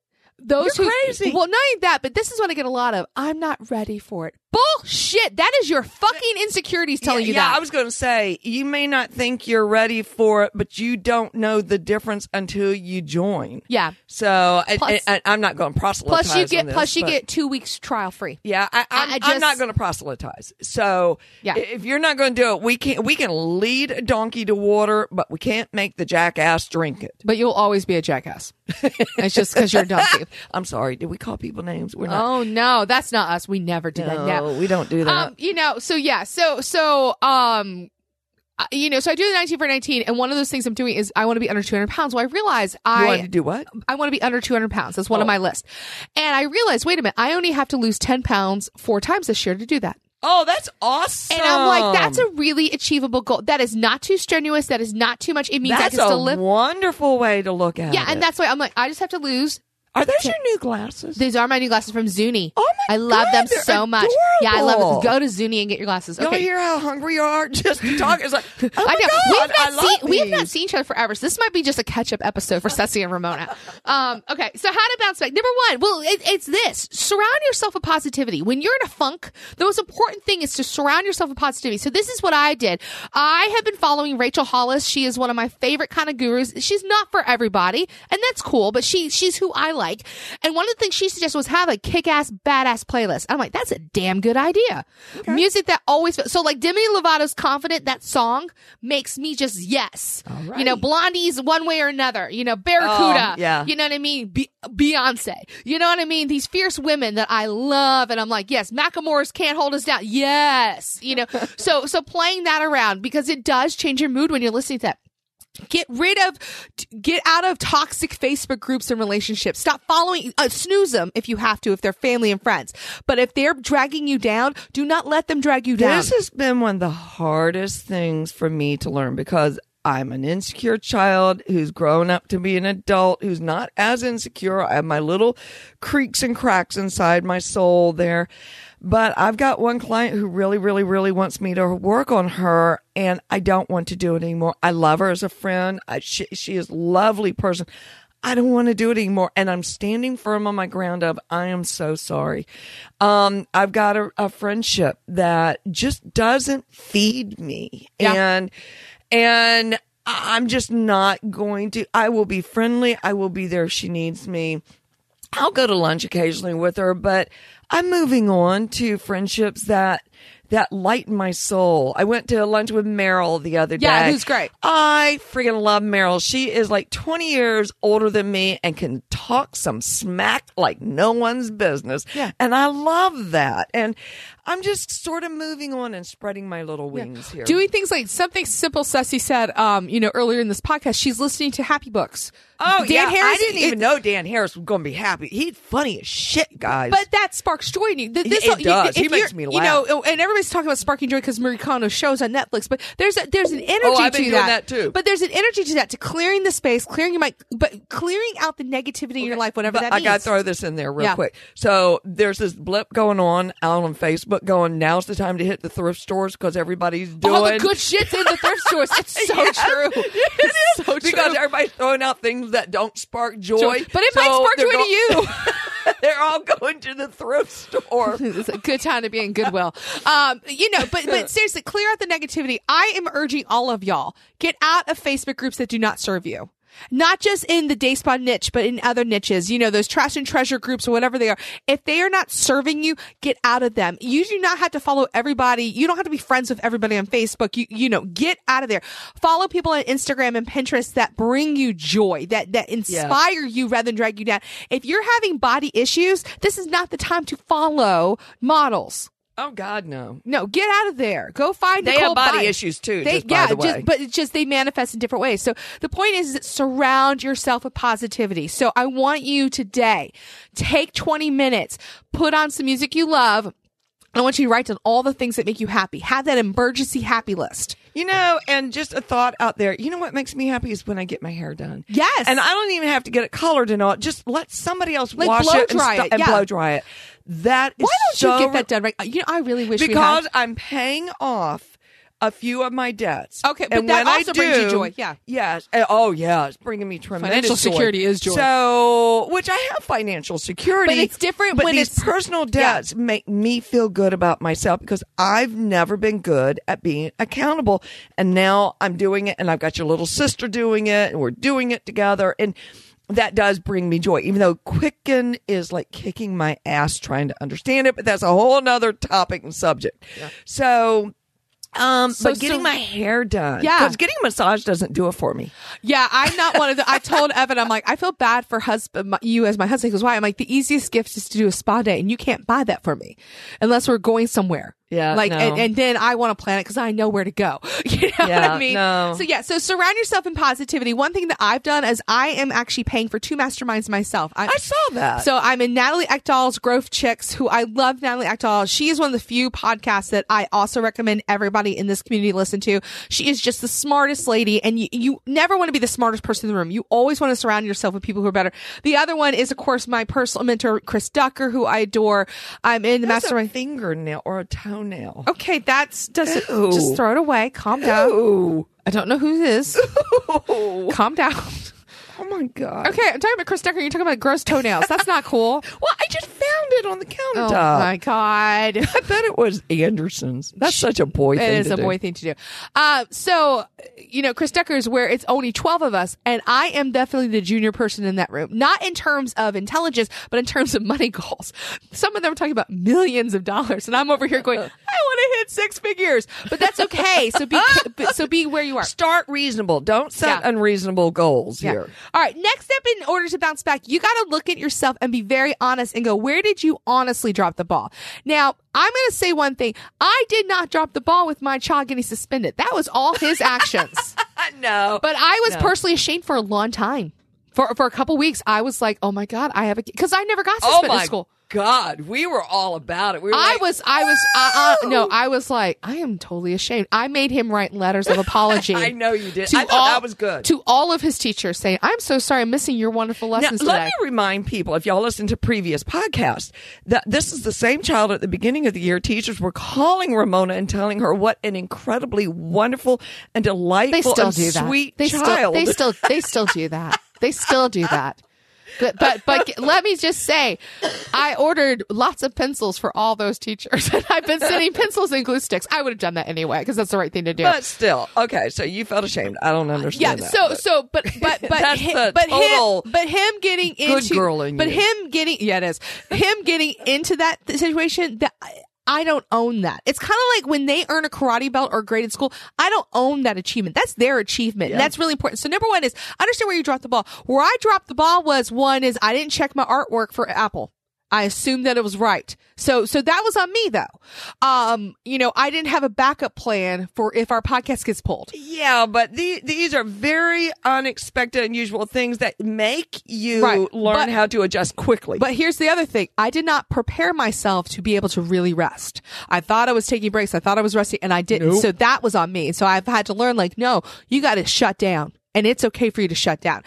[SPEAKER 1] those
[SPEAKER 3] You're
[SPEAKER 1] who
[SPEAKER 3] crazy.
[SPEAKER 1] well not even that but this is what i get a lot of i'm not ready for it bullshit that is your fucking insecurities telling
[SPEAKER 3] yeah,
[SPEAKER 1] you
[SPEAKER 3] yeah,
[SPEAKER 1] that
[SPEAKER 3] I was going to say, you may not think you're ready for it, but you don't know the difference until you join.
[SPEAKER 1] yeah
[SPEAKER 3] So,
[SPEAKER 1] Plus-
[SPEAKER 3] and, I'm not going to proselytize.
[SPEAKER 1] plus you get
[SPEAKER 3] this,
[SPEAKER 1] plus you get two weeks trial free
[SPEAKER 3] Yeah, I, I'm,
[SPEAKER 1] I
[SPEAKER 3] I'm not going to proselytize. So,
[SPEAKER 1] Yeah.
[SPEAKER 3] if you're not going to do it, we can we can lead a donkey to water, but we can't make the jackass drink it.
[SPEAKER 1] but you'll always be a jackass it's just because you're a donkey
[SPEAKER 3] I'm sorry. Did we call people names? We're not.
[SPEAKER 1] oh no that's not us we never do that
[SPEAKER 3] no,
[SPEAKER 1] no
[SPEAKER 3] we don't do that.
[SPEAKER 1] um you know so yeah so so um uh, you know, so I do the 19 for 19, and one of those things I'm doing is I want to be under 200 pounds. Well, I realize I
[SPEAKER 3] want to do what?
[SPEAKER 1] I want to be under 200 pounds. That's one of
[SPEAKER 3] Oh.
[SPEAKER 1] my list. And I realized, wait a minute, I only have to lose 10 pounds four times this year to do that.
[SPEAKER 3] Oh, that's awesome.
[SPEAKER 1] And I'm like, that's a really achievable goal. That is not too strenuous. That is not too much. It means I
[SPEAKER 3] that's
[SPEAKER 1] can still
[SPEAKER 3] a
[SPEAKER 1] live.
[SPEAKER 3] wonderful way to look at
[SPEAKER 1] Yeah,
[SPEAKER 3] it.
[SPEAKER 1] Yeah, and that's why I'm like, I just have to lose.
[SPEAKER 3] Are those your new glasses?
[SPEAKER 1] These are my new glasses from Zenni.
[SPEAKER 3] Oh my
[SPEAKER 1] I love
[SPEAKER 3] God,
[SPEAKER 1] them
[SPEAKER 3] they're
[SPEAKER 1] so much. Yeah, I love it. Go to Zenni and get your glasses.
[SPEAKER 3] Y'all
[SPEAKER 1] Okay.
[SPEAKER 3] hear how hungry you are just to talk? It's like, oh
[SPEAKER 1] I know.
[SPEAKER 3] God,
[SPEAKER 1] we have
[SPEAKER 3] I
[SPEAKER 1] not
[SPEAKER 3] love
[SPEAKER 1] seen we have not seen each other forever. So this might be just a catch up episode for Ceci and Ramona. Um, okay, so how to bounce back? Number one, well, it, it's this: surround yourself with positivity. When you're in a funk, the most important thing is to surround yourself with positivity. So this is what I did. I have been following Rachel Hollis. She is one of my favorite kind of gurus. She's not for everybody, and that's cool, but she she's who I like. And one of the things she suggested was have a kick ass badass playlist. I'm like, that's a damn good idea. Music that always so like Demi Lovato's "Confident." That song makes me just yes.
[SPEAKER 3] All
[SPEAKER 1] You know. Blondie's one way or another. You know, Barracuda.
[SPEAKER 3] Oh, yeah.
[SPEAKER 1] You know what I mean? Be- Beyonce. You know what I mean? These fierce women that I love, and I'm like, yes, Macklemore's can't hold us down. Yes. You know, so so playing that around because it does change your mood when you're listening to that. Get rid of, get out of toxic Facebook groups and relationships. Stop following, uh, snooze them if you have to, if they're family and friends. But if they're dragging you down, do not let them drag you down.
[SPEAKER 3] This has been one of the hardest things for me to learn because I'm an insecure child who's grown up to be an adult who's not as insecure. I have my little creaks and cracks inside my soul there. But I've got one client who really, really, really wants me to work on her, and I don't want to do it anymore. I love her as a friend. I, she, she is a lovely person. I don't want to do it anymore. And I'm standing firm on my ground of, I am so sorry. Um, I've got a, a friendship that just doesn't feed me.
[SPEAKER 1] Yeah.
[SPEAKER 3] And, and I'm just not going to, I will be friendly. I will be there if she needs me. I'll go to lunch occasionally with her, but I'm moving on to friendships that that lighten my soul. I went to lunch with Meryl the other day.
[SPEAKER 1] Yeah, who's great.
[SPEAKER 3] I freaking love Meryl. She is like 20 years older than me and can talk some smack like no one's business.
[SPEAKER 1] Yeah.
[SPEAKER 3] And I love that. And I'm just sort of moving on and spreading my little wings here.
[SPEAKER 1] Doing things like something simple Ceci said, um, you know, earlier in this podcast, she's listening to happy books.
[SPEAKER 3] Oh,
[SPEAKER 1] Dan
[SPEAKER 3] yeah.
[SPEAKER 1] Harris-
[SPEAKER 3] I didn't even know Dan Harris was going to be happy. He's funny as shit, guys.
[SPEAKER 1] But that sparks joy in you. This,
[SPEAKER 3] It
[SPEAKER 1] you-
[SPEAKER 3] does. He makes me laugh.
[SPEAKER 1] You know, and everybody's talking about sparking joy because Marie Kondo shows on Netflix. But there's a, there's an energy
[SPEAKER 3] Oh, I've been
[SPEAKER 1] to
[SPEAKER 3] doing
[SPEAKER 1] that.
[SPEAKER 3] that too.
[SPEAKER 1] But there's an energy to that to clearing the space, clearing your mind, but clearing out the negativity in your life, whatever
[SPEAKER 3] But
[SPEAKER 1] that
[SPEAKER 3] I
[SPEAKER 1] means.
[SPEAKER 3] got to throw this in there real
[SPEAKER 1] Yeah.
[SPEAKER 3] quick. So there's this blip going on out on Facebook going, now's the time to hit the thrift stores because everybody's doing
[SPEAKER 1] All the good shit's in the thrift stores. It's so
[SPEAKER 3] Yes,
[SPEAKER 1] true.
[SPEAKER 3] It
[SPEAKER 1] It's
[SPEAKER 3] is
[SPEAKER 1] so
[SPEAKER 3] because
[SPEAKER 1] true.
[SPEAKER 3] Because everybody's throwing out things that don't spark joy.
[SPEAKER 1] Joy. But it might spark joy to you.
[SPEAKER 3] they're all going to the thrift store.
[SPEAKER 1] it's a good time to be in Goodwill. Um, you know, but but seriously, clear out the negativity. I am urging all of y'all get out of Facebook groups that do not serve you. Not just in the day spa niche, but in other niches, you know, those trash and treasure groups or whatever they are. If they are not serving you, get out of them. You do not have to follow everybody. You don't have to be friends with everybody on Facebook. You, you know, get out of there. Follow people on Instagram and Pinterest that bring you joy, that, that inspire you rather than drag you down. If you're having body issues, this is not the time to follow models.
[SPEAKER 3] Oh God, no.
[SPEAKER 1] No, get out of there. Go find
[SPEAKER 3] They
[SPEAKER 1] Nicole
[SPEAKER 3] have body
[SPEAKER 1] Biden.
[SPEAKER 3] issues too.
[SPEAKER 1] They,
[SPEAKER 3] just by
[SPEAKER 1] yeah,
[SPEAKER 3] the way.
[SPEAKER 1] just but it's just they manifest in different ways. So the point is, that surround yourself with positivity. So I want you today take 20 minutes, put on some music you love. I want you to write down all the things that make you happy. Have that emergency happy list.
[SPEAKER 3] You know, and just a thought out there. You know what makes me happy is when I get my hair done.
[SPEAKER 1] Yes.
[SPEAKER 3] and I don't even have to get it colored and all. Just let somebody else
[SPEAKER 1] Like
[SPEAKER 3] wash it and,
[SPEAKER 1] dry
[SPEAKER 3] stu-
[SPEAKER 1] it,
[SPEAKER 3] and
[SPEAKER 1] yeah.
[SPEAKER 3] blow dry it. That is
[SPEAKER 1] Why don't
[SPEAKER 3] so
[SPEAKER 1] you get that done right? You know, I really wish
[SPEAKER 3] because. I'm paying off a few of my debts.
[SPEAKER 1] Okay, but
[SPEAKER 3] and
[SPEAKER 1] that
[SPEAKER 3] when I
[SPEAKER 1] also brings you joy, yeah.
[SPEAKER 3] Yes. Uh, Oh, yeah. It's bringing me tremendous
[SPEAKER 1] Financial
[SPEAKER 3] joy.
[SPEAKER 1] security is joy.
[SPEAKER 3] So, which I have financial security,
[SPEAKER 1] But it's different
[SPEAKER 3] But
[SPEAKER 1] when
[SPEAKER 3] these
[SPEAKER 1] it's-
[SPEAKER 3] personal debts make me feel good about myself because I've never been good at being accountable, and now I'm doing it, and I've got your little sister doing it, and we're doing it together, and. That does bring me joy, even though Quicken is like kicking my ass trying to understand it, but that's a whole nother topic and subject. So, um,
[SPEAKER 1] So-
[SPEAKER 3] but getting
[SPEAKER 1] so-
[SPEAKER 3] my hair done,
[SPEAKER 1] Yeah.
[SPEAKER 3] because getting a massage doesn't do it for me.
[SPEAKER 1] Yeah, I'm not one of the. I told Evan, I'm like, I feel bad for husband, my, you as my husband. He goes, why? I'm like, the easiest gift is to do a spa day, and you can't buy that for me unless we're going somewhere.
[SPEAKER 3] Yeah,
[SPEAKER 1] like,
[SPEAKER 3] no.
[SPEAKER 1] and, and then I want to plan it because I know where to go. You know what
[SPEAKER 3] Yeah,
[SPEAKER 1] I mean?
[SPEAKER 3] no.
[SPEAKER 1] So yeah, so surround yourself in positivity. One thing that I've done is I am actually paying for two masterminds myself. I,
[SPEAKER 3] I saw that.
[SPEAKER 1] So I'm in Natalie Eckdahl's Growth Chicks, who I love Natalie Eckdahl. She is one of the few podcasts that I also recommend everybody in this community listen to. She is just the smartest lady and you, you never want to be the smartest person in the room. You always want to surround yourself with people who are better. The other one is of course my personal mentor, Chris Ducker, who I adore. I'm in the
[SPEAKER 3] That's
[SPEAKER 1] mastermind.
[SPEAKER 3] fingernail or a toenail.
[SPEAKER 1] Okay, that's doesn't
[SPEAKER 3] Ew.
[SPEAKER 1] just throw it away. Calm down.
[SPEAKER 3] Ooh.
[SPEAKER 1] I don't know who this. Calm down.
[SPEAKER 3] Oh my god.
[SPEAKER 1] Okay, I'm talking about Chris Ducker. You're talking about gross toenails. That's not cool.
[SPEAKER 3] Well, I just found it on the countertop.
[SPEAKER 1] Oh my god.
[SPEAKER 3] I bet it was Anderson's. That's such a boy thing.
[SPEAKER 1] It is
[SPEAKER 3] to
[SPEAKER 1] a
[SPEAKER 3] do.
[SPEAKER 1] boy thing to do. Uh, so, you know, Chris Ducker is where it's only 12 of us, and I am definitely the junior person in that room. Not in terms of intelligence, but in terms of money goals. Some of them are talking about millions of dollars, and I'm over here going, I want to hit six figures. But that's okay. So be, so be where you are.
[SPEAKER 3] Start reasonable. Don't set
[SPEAKER 1] Yeah.
[SPEAKER 3] unreasonable goals here.
[SPEAKER 1] All right. Next step in order to bounce back, you got to look at yourself and be very honest and go, where did you honestly drop the ball? Now, I'm going to say one thing. I did not drop the ball with my child getting suspended. That was all his actions.
[SPEAKER 3] no.
[SPEAKER 1] but I was
[SPEAKER 3] No.
[SPEAKER 1] personally ashamed for a long time. For, for a couple weeks, I was like, oh my God, I have a, cause I never got
[SPEAKER 3] oh
[SPEAKER 1] suspended
[SPEAKER 3] my
[SPEAKER 1] in school.
[SPEAKER 3] God, we were all about it. We were
[SPEAKER 1] I
[SPEAKER 3] like,
[SPEAKER 1] was, I was, uh, uh, no, I was like, I am totally ashamed. I made him write letters of apology.
[SPEAKER 3] I know you did. I thought
[SPEAKER 1] all,
[SPEAKER 3] that was good.
[SPEAKER 1] To all of his teachers saying, I'm so sorry I'm missing your wonderful
[SPEAKER 3] Now,
[SPEAKER 1] lessons
[SPEAKER 3] let me remind people, if y'all listen to previous podcasts, that this is the same child at the beginning of the year. Teachers were calling Ramona and telling her what an incredibly wonderful and delightful
[SPEAKER 1] they still
[SPEAKER 3] and
[SPEAKER 1] do that.
[SPEAKER 3] sweet
[SPEAKER 1] they
[SPEAKER 3] child.
[SPEAKER 1] Still, they still they still do that. They still do that. But, but but let me just say, I ordered lots of pencils for all those teachers, and I've been sending pencils and glue sticks. I would have done that anyway because that's the right thing to do.
[SPEAKER 3] but still, okay. So you felt ashamed. I don't
[SPEAKER 1] yeah.
[SPEAKER 3] understand. that,
[SPEAKER 1] So
[SPEAKER 3] but-
[SPEAKER 1] so but but but
[SPEAKER 3] That's
[SPEAKER 1] him, but him but him getting
[SPEAKER 3] good
[SPEAKER 1] into but
[SPEAKER 3] you.
[SPEAKER 1] him getting yeah it is him getting into that situation that. I, don't own that. It's kind of like when they earn a karate belt or grade in school. I don't own that achievement. That's their achievement. And that's really important. So number one is understand where you dropped the ball. Where I dropped the ball was one is I didn't check my artwork for Apple. I assumed that it was right. So, so that was on me though. Um, you know, I didn't have a backup plan for if our podcast gets pulled.
[SPEAKER 3] Yeah, but the, these are very unexpected, unusual things that make you
[SPEAKER 1] Right,
[SPEAKER 3] learn
[SPEAKER 1] but-
[SPEAKER 3] how to adjust quickly.
[SPEAKER 1] But here's the other thing. I did not prepare myself to be able to really rest. I thought I was taking breaks. I thought I was resting and I didn't.
[SPEAKER 3] Nope.
[SPEAKER 1] So that was on me. So I've had to learn like, no, you got to shut down and it's okay for you to shut down.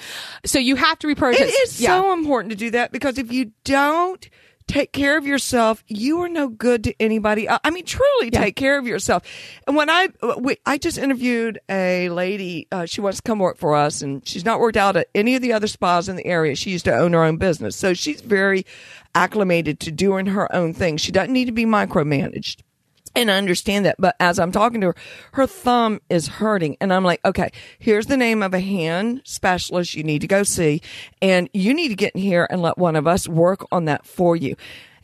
[SPEAKER 1] So you have to reprioritize.
[SPEAKER 3] it is so important to do that because if you don't take care of yourself, you are no good to anybody. else. I mean, truly
[SPEAKER 1] Yeah.
[SPEAKER 3] take care of yourself. And when I, we, I just interviewed a lady, uh, she wants to come work for us and she's not worked out at any of the other spas in the area. She used to own her own business. So she's very acclimated to doing her own thing. She doesn't need to be micromanaged. And I understand that. But as I'm talking to her, her thumb is hurting. And I'm like, okay, here's the name of a hand specialist you need to go see. And you need to get in here and let one of us work on that for you.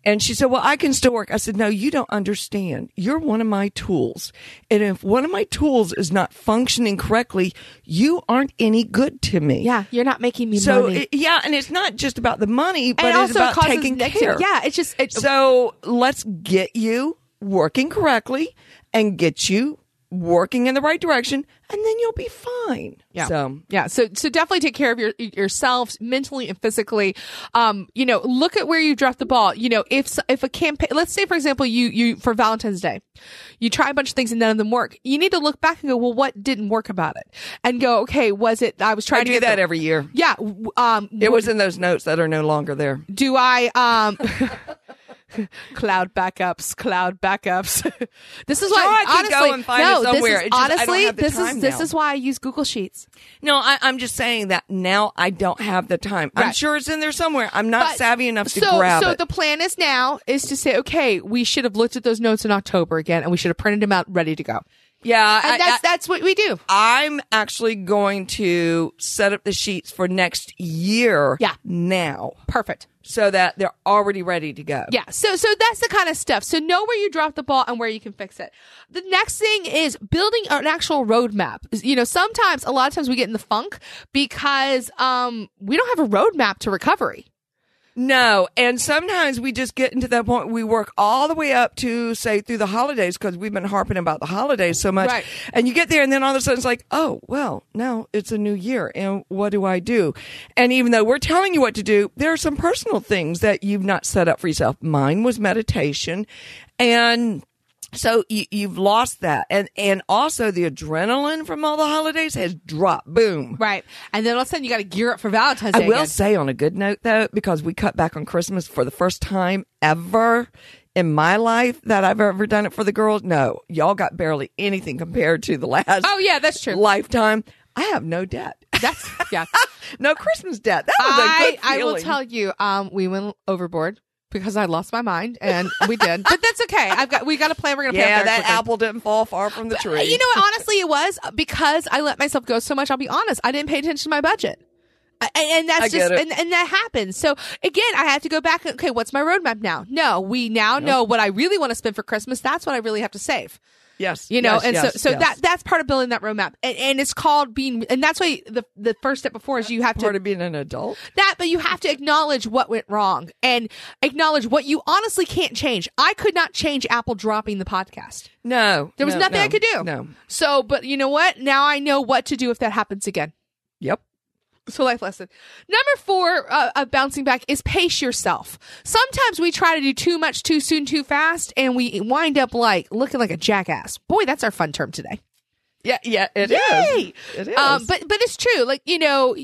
[SPEAKER 3] And she said, well, I can still work. I said, no, you don't understand. You're one of my tools. And if one of my tools is not functioning correctly, you aren't any good to me.
[SPEAKER 1] Yeah. You're not making me
[SPEAKER 3] So
[SPEAKER 1] money.
[SPEAKER 3] it- yeah, and it's not just about the money, but
[SPEAKER 1] and
[SPEAKER 3] it's
[SPEAKER 1] also
[SPEAKER 3] about taking care.
[SPEAKER 1] Yeah. It's just, it,
[SPEAKER 3] So let's get you working correctly and get you working in the right direction, and then you'll be fine.
[SPEAKER 1] Yeah.
[SPEAKER 3] So
[SPEAKER 1] Yeah. So, so definitely take care of your, yourself mentally and physically. Um, you know, look at where you dropped the ball. You know, if, if a campaign, let's say, for example, you, you, for Valentine's Day, you try a bunch of things and none of them work. You need to look back and go, well, what didn't work about it? And go, okay, was it, I was trying
[SPEAKER 3] I
[SPEAKER 1] to
[SPEAKER 3] do that
[SPEAKER 1] the-
[SPEAKER 3] every year.
[SPEAKER 1] yeah. Um,
[SPEAKER 3] It was in those notes that are no longer there.
[SPEAKER 1] do I, um, cloud backups, cloud backups. this is
[SPEAKER 3] Sure,
[SPEAKER 1] why
[SPEAKER 3] I
[SPEAKER 1] honestly,
[SPEAKER 3] go and find it
[SPEAKER 1] no,
[SPEAKER 3] somewhere.
[SPEAKER 1] this is
[SPEAKER 3] just
[SPEAKER 1] honestly this is this is why I use Google Sheets.
[SPEAKER 3] No, I, I'm just saying that now I don't have the time. I'm sure it's in there somewhere. I'm not
[SPEAKER 1] But-
[SPEAKER 3] savvy enough to
[SPEAKER 1] so,
[SPEAKER 3] grab
[SPEAKER 1] so
[SPEAKER 3] it.
[SPEAKER 1] the plan is now is to say, okay, we should have looked at those notes in October again, and we should have printed them out, ready to go.
[SPEAKER 3] Yeah,
[SPEAKER 1] And
[SPEAKER 3] I,
[SPEAKER 1] that's that's what we do.
[SPEAKER 3] I, am actually going to set up the sheets for next year.
[SPEAKER 1] Yeah.
[SPEAKER 3] now
[SPEAKER 1] Perfect.
[SPEAKER 3] so that they're already ready to go.
[SPEAKER 1] Yeah. So so that's the kind of stuff. So know where you drop the ball and where you can fix it. The next thing is building an actual roadmap. You know, sometimes a lot of times we get in the funk because um we don't have a roadmap to recovery.
[SPEAKER 3] No, and sometimes we just get into that point. We work all the way up to say through the holidays because we've been harping about the holidays so much.
[SPEAKER 1] Right.
[SPEAKER 3] And you get there, and then all of a sudden it's like, oh, well, now it's a new year, and what do I do? And even though we're telling you what to do, there are some personal things that you've not set up for yourself. Mine was meditation, and so you, you've lost that, and and also the adrenaline from all the holidays has dropped. Boom.
[SPEAKER 1] Right. And then all of a sudden you got to gear up for Valentine's Day.
[SPEAKER 3] I will
[SPEAKER 1] again.
[SPEAKER 3] say on a good note though, because we cut back on Christmas for the first time ever in my life that I've ever done it for the girls. No, y'all got barely anything compared to the last
[SPEAKER 1] Oh yeah, that's true.
[SPEAKER 3] lifetime. I have no debt.
[SPEAKER 1] That's yeah.
[SPEAKER 3] no Christmas debt. That was a
[SPEAKER 1] I
[SPEAKER 3] good
[SPEAKER 1] I will tell you, um, we went overboard because I lost my mind, and we did. but that's okay. I've got we got a plan. We're gonna pay
[SPEAKER 3] Yeah,
[SPEAKER 1] very
[SPEAKER 3] that
[SPEAKER 1] quickly.
[SPEAKER 3] apple didn't fall far from the uh, tree.
[SPEAKER 1] You know what? Honestly, it was uh, because I let myself go so much. I'll be honest. I didn't pay attention to my budget. I- And, and that's just and, and that happens. So again, I have to go back. Okay, what's my roadmap now? No, we now know what I really want to spend for Christmas. That's what I really have to save.
[SPEAKER 3] Yes,
[SPEAKER 1] You know,
[SPEAKER 3] yes,
[SPEAKER 1] and
[SPEAKER 3] yes,
[SPEAKER 1] so so
[SPEAKER 3] yes.
[SPEAKER 1] that that's part of building that roadmap, and, and it's called being. And that's why the the first step before is you have to
[SPEAKER 3] part of being an adult.
[SPEAKER 1] that, but you have to acknowledge what went wrong and acknowledge what you honestly can't change. I could not change Apple dropping the podcast.
[SPEAKER 3] No,
[SPEAKER 1] There was
[SPEAKER 3] no,
[SPEAKER 1] nothing
[SPEAKER 3] no,
[SPEAKER 1] I could do.
[SPEAKER 3] No.
[SPEAKER 1] So, but you know what? Now I know what to do if that happens again.
[SPEAKER 3] Yep.
[SPEAKER 1] So, life lesson. Number four uh, of bouncing back is pace yourself. Sometimes we try to do too much too soon, too fast, and we wind up like looking like a jackass. Boy, that's our fun term today.
[SPEAKER 3] Yeah, yeah, it is.
[SPEAKER 1] Yay!
[SPEAKER 3] It is.
[SPEAKER 1] Um, but but it's true. Like you know,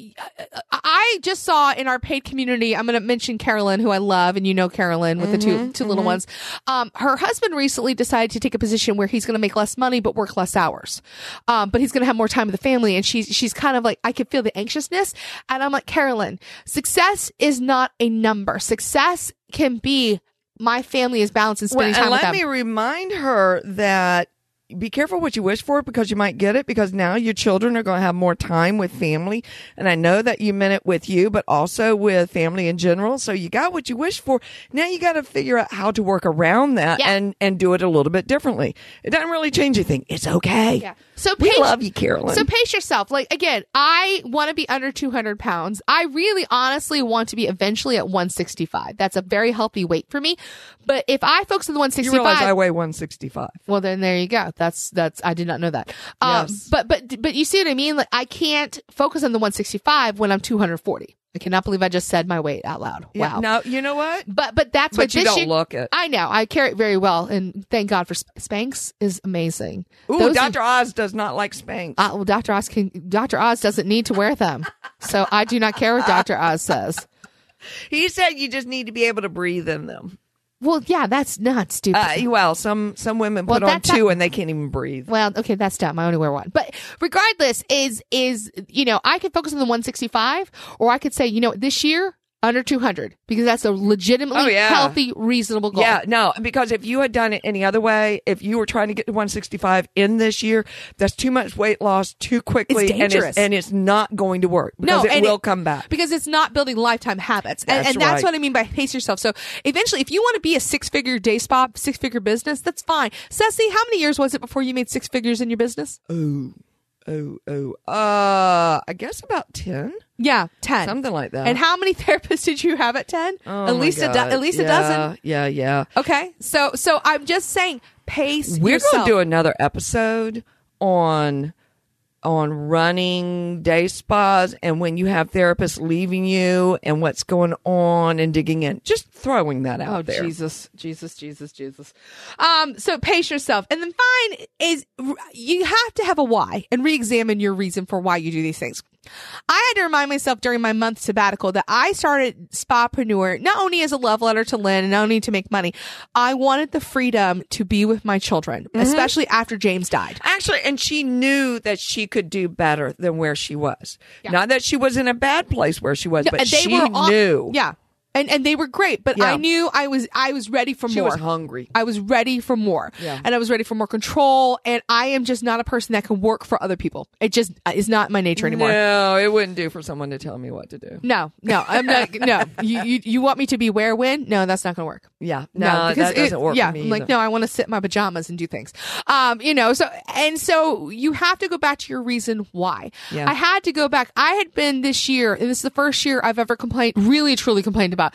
[SPEAKER 1] I just saw in our paid community. I'm going to mention Carolyn, who I love, and you know Carolyn with the
[SPEAKER 3] Mm-hmm,
[SPEAKER 1] two two little ones. Um, her husband recently decided to take a position where he's going to make less money but work less hours. Um, but he's going to have more time with the family, and she's she's kind of like I could feel the anxiousness, and I'm like Carolyn, success is not a number. Success can be my family is balanced and spending
[SPEAKER 3] Well,
[SPEAKER 1] time
[SPEAKER 3] and
[SPEAKER 1] with
[SPEAKER 3] let me remind her that be careful what you wish for because you might get it because now your children are going to have more time with family. And I know that you meant it with you, but also with family in general. So you got what you wish for. Now you got to figure out how to work around that
[SPEAKER 1] Yeah.
[SPEAKER 3] and, and do it a little bit differently. It doesn't really change anything. It's okay.
[SPEAKER 1] yeah. So
[SPEAKER 3] We
[SPEAKER 1] pace-
[SPEAKER 3] love you, Carolyn.
[SPEAKER 1] So pace yourself. Like again, I want to be under 200 pounds. I really honestly want to be eventually at 165. That's a very healthy weight for me. But if I focus on the
[SPEAKER 3] you realize
[SPEAKER 1] 165,
[SPEAKER 3] I weigh 165.
[SPEAKER 1] well then there you go. That's that's I did not know that. Um,
[SPEAKER 3] Yes.
[SPEAKER 1] but but but you see what I mean? Like I can't focus on the 165 when I'm 240. I cannot believe I just said my weight out loud.
[SPEAKER 3] Yeah,
[SPEAKER 1] Wow.
[SPEAKER 3] Now, you know what?
[SPEAKER 1] But but that's
[SPEAKER 3] But
[SPEAKER 1] what
[SPEAKER 3] you don't
[SPEAKER 1] year-
[SPEAKER 3] look it.
[SPEAKER 1] I know. I carry it very well, and thank God for Sp- Spanx is amazing.
[SPEAKER 3] Ooh,
[SPEAKER 1] Those-
[SPEAKER 3] Dr. Oz does not like Spanx.
[SPEAKER 1] Uh, well, Dr. Oz can. Dr. Oz doesn't need to wear them, so I do not care what Dr. Oz says.
[SPEAKER 3] he said you just need to be able to breathe in them.
[SPEAKER 1] Well, yeah, that's not stupid.
[SPEAKER 3] Uh, well, some some women
[SPEAKER 1] Well,
[SPEAKER 3] put on two
[SPEAKER 1] not-
[SPEAKER 3] and they can't even breathe.
[SPEAKER 1] well, okay, that's dumb. I only wear one. But regardless, is is you know I could focus on the 165, or I could say you know this year under 200 because that's a legitimately
[SPEAKER 3] Oh, yeah.
[SPEAKER 1] healthy, reasonable goal.
[SPEAKER 3] Yeah, no, because if you had done it any other way, if you were trying to get to 165 in this year, that's too much weight loss too quickly,
[SPEAKER 1] It's
[SPEAKER 3] and it's, and it's not going to work because
[SPEAKER 1] No,
[SPEAKER 3] it will
[SPEAKER 1] it-
[SPEAKER 3] come back.
[SPEAKER 1] because it's not building lifetime habits. And,
[SPEAKER 3] That's
[SPEAKER 1] and that's
[SPEAKER 3] right.
[SPEAKER 1] what I mean by pace yourself. So eventually, if you want to be a six figure day spa, six figure business, that's fine. Ceci, how many years was it before you made six figures in your business?
[SPEAKER 3] Oh, oh, oh. Uh, I guess about 10,
[SPEAKER 1] Yeah, 10.
[SPEAKER 3] something like that.
[SPEAKER 1] And how many therapists did you have at 10?
[SPEAKER 3] Oh
[SPEAKER 1] at least a do- at least a
[SPEAKER 3] Yeah,
[SPEAKER 1] dozen.
[SPEAKER 3] Yeah, yeah.
[SPEAKER 1] Okay. So so I'm just saying pace
[SPEAKER 3] We're
[SPEAKER 1] yourself.
[SPEAKER 3] going to do another episode on on running day spas and when you have therapists leaving you and what's going on and digging in. Just throwing that out
[SPEAKER 1] Oh
[SPEAKER 3] there.
[SPEAKER 1] Jesus, Jesus, Jesus, Jesus. Um, so pace yourself, and then fine is you have to have a why and re-examine your reason for why you do these things. I had to remind myself during my month sabbatical that I started Spapreneur not only as a love letter to Lynn and not only to make money, I wanted the freedom to be with my children,
[SPEAKER 3] Mm-hmm.
[SPEAKER 1] especially after James died.
[SPEAKER 3] Actually, and she knew that she could do better than where she was. Not that she was in a bad place where she was, but
[SPEAKER 1] they
[SPEAKER 3] she
[SPEAKER 1] all-
[SPEAKER 3] knew.
[SPEAKER 1] Yeah. And and they were great, but
[SPEAKER 3] Yeah.
[SPEAKER 1] I knew I was I was ready for
[SPEAKER 3] She
[SPEAKER 1] more.
[SPEAKER 3] was hungry.
[SPEAKER 1] I was ready for more.
[SPEAKER 3] Yeah.
[SPEAKER 1] And I was ready for more control and I am just not a person that can work for other people. It just uh, is not my nature anymore.
[SPEAKER 3] No, it wouldn't do for someone to tell me what to do.
[SPEAKER 1] No, no, I'm not. No, you, you you want me to be where when? No, that's not going to work.
[SPEAKER 3] Yeah, no,
[SPEAKER 1] because
[SPEAKER 3] that doesn't
[SPEAKER 1] it-
[SPEAKER 3] work
[SPEAKER 1] Yeah,
[SPEAKER 3] for me.
[SPEAKER 1] I'm like no, I want to sit in my pajamas and do things. Um, you know, so and so you have to go back to your reason why.
[SPEAKER 3] Yeah.
[SPEAKER 1] I had to go back. I had been this year, and this is the first year I've ever complained, really truly complained about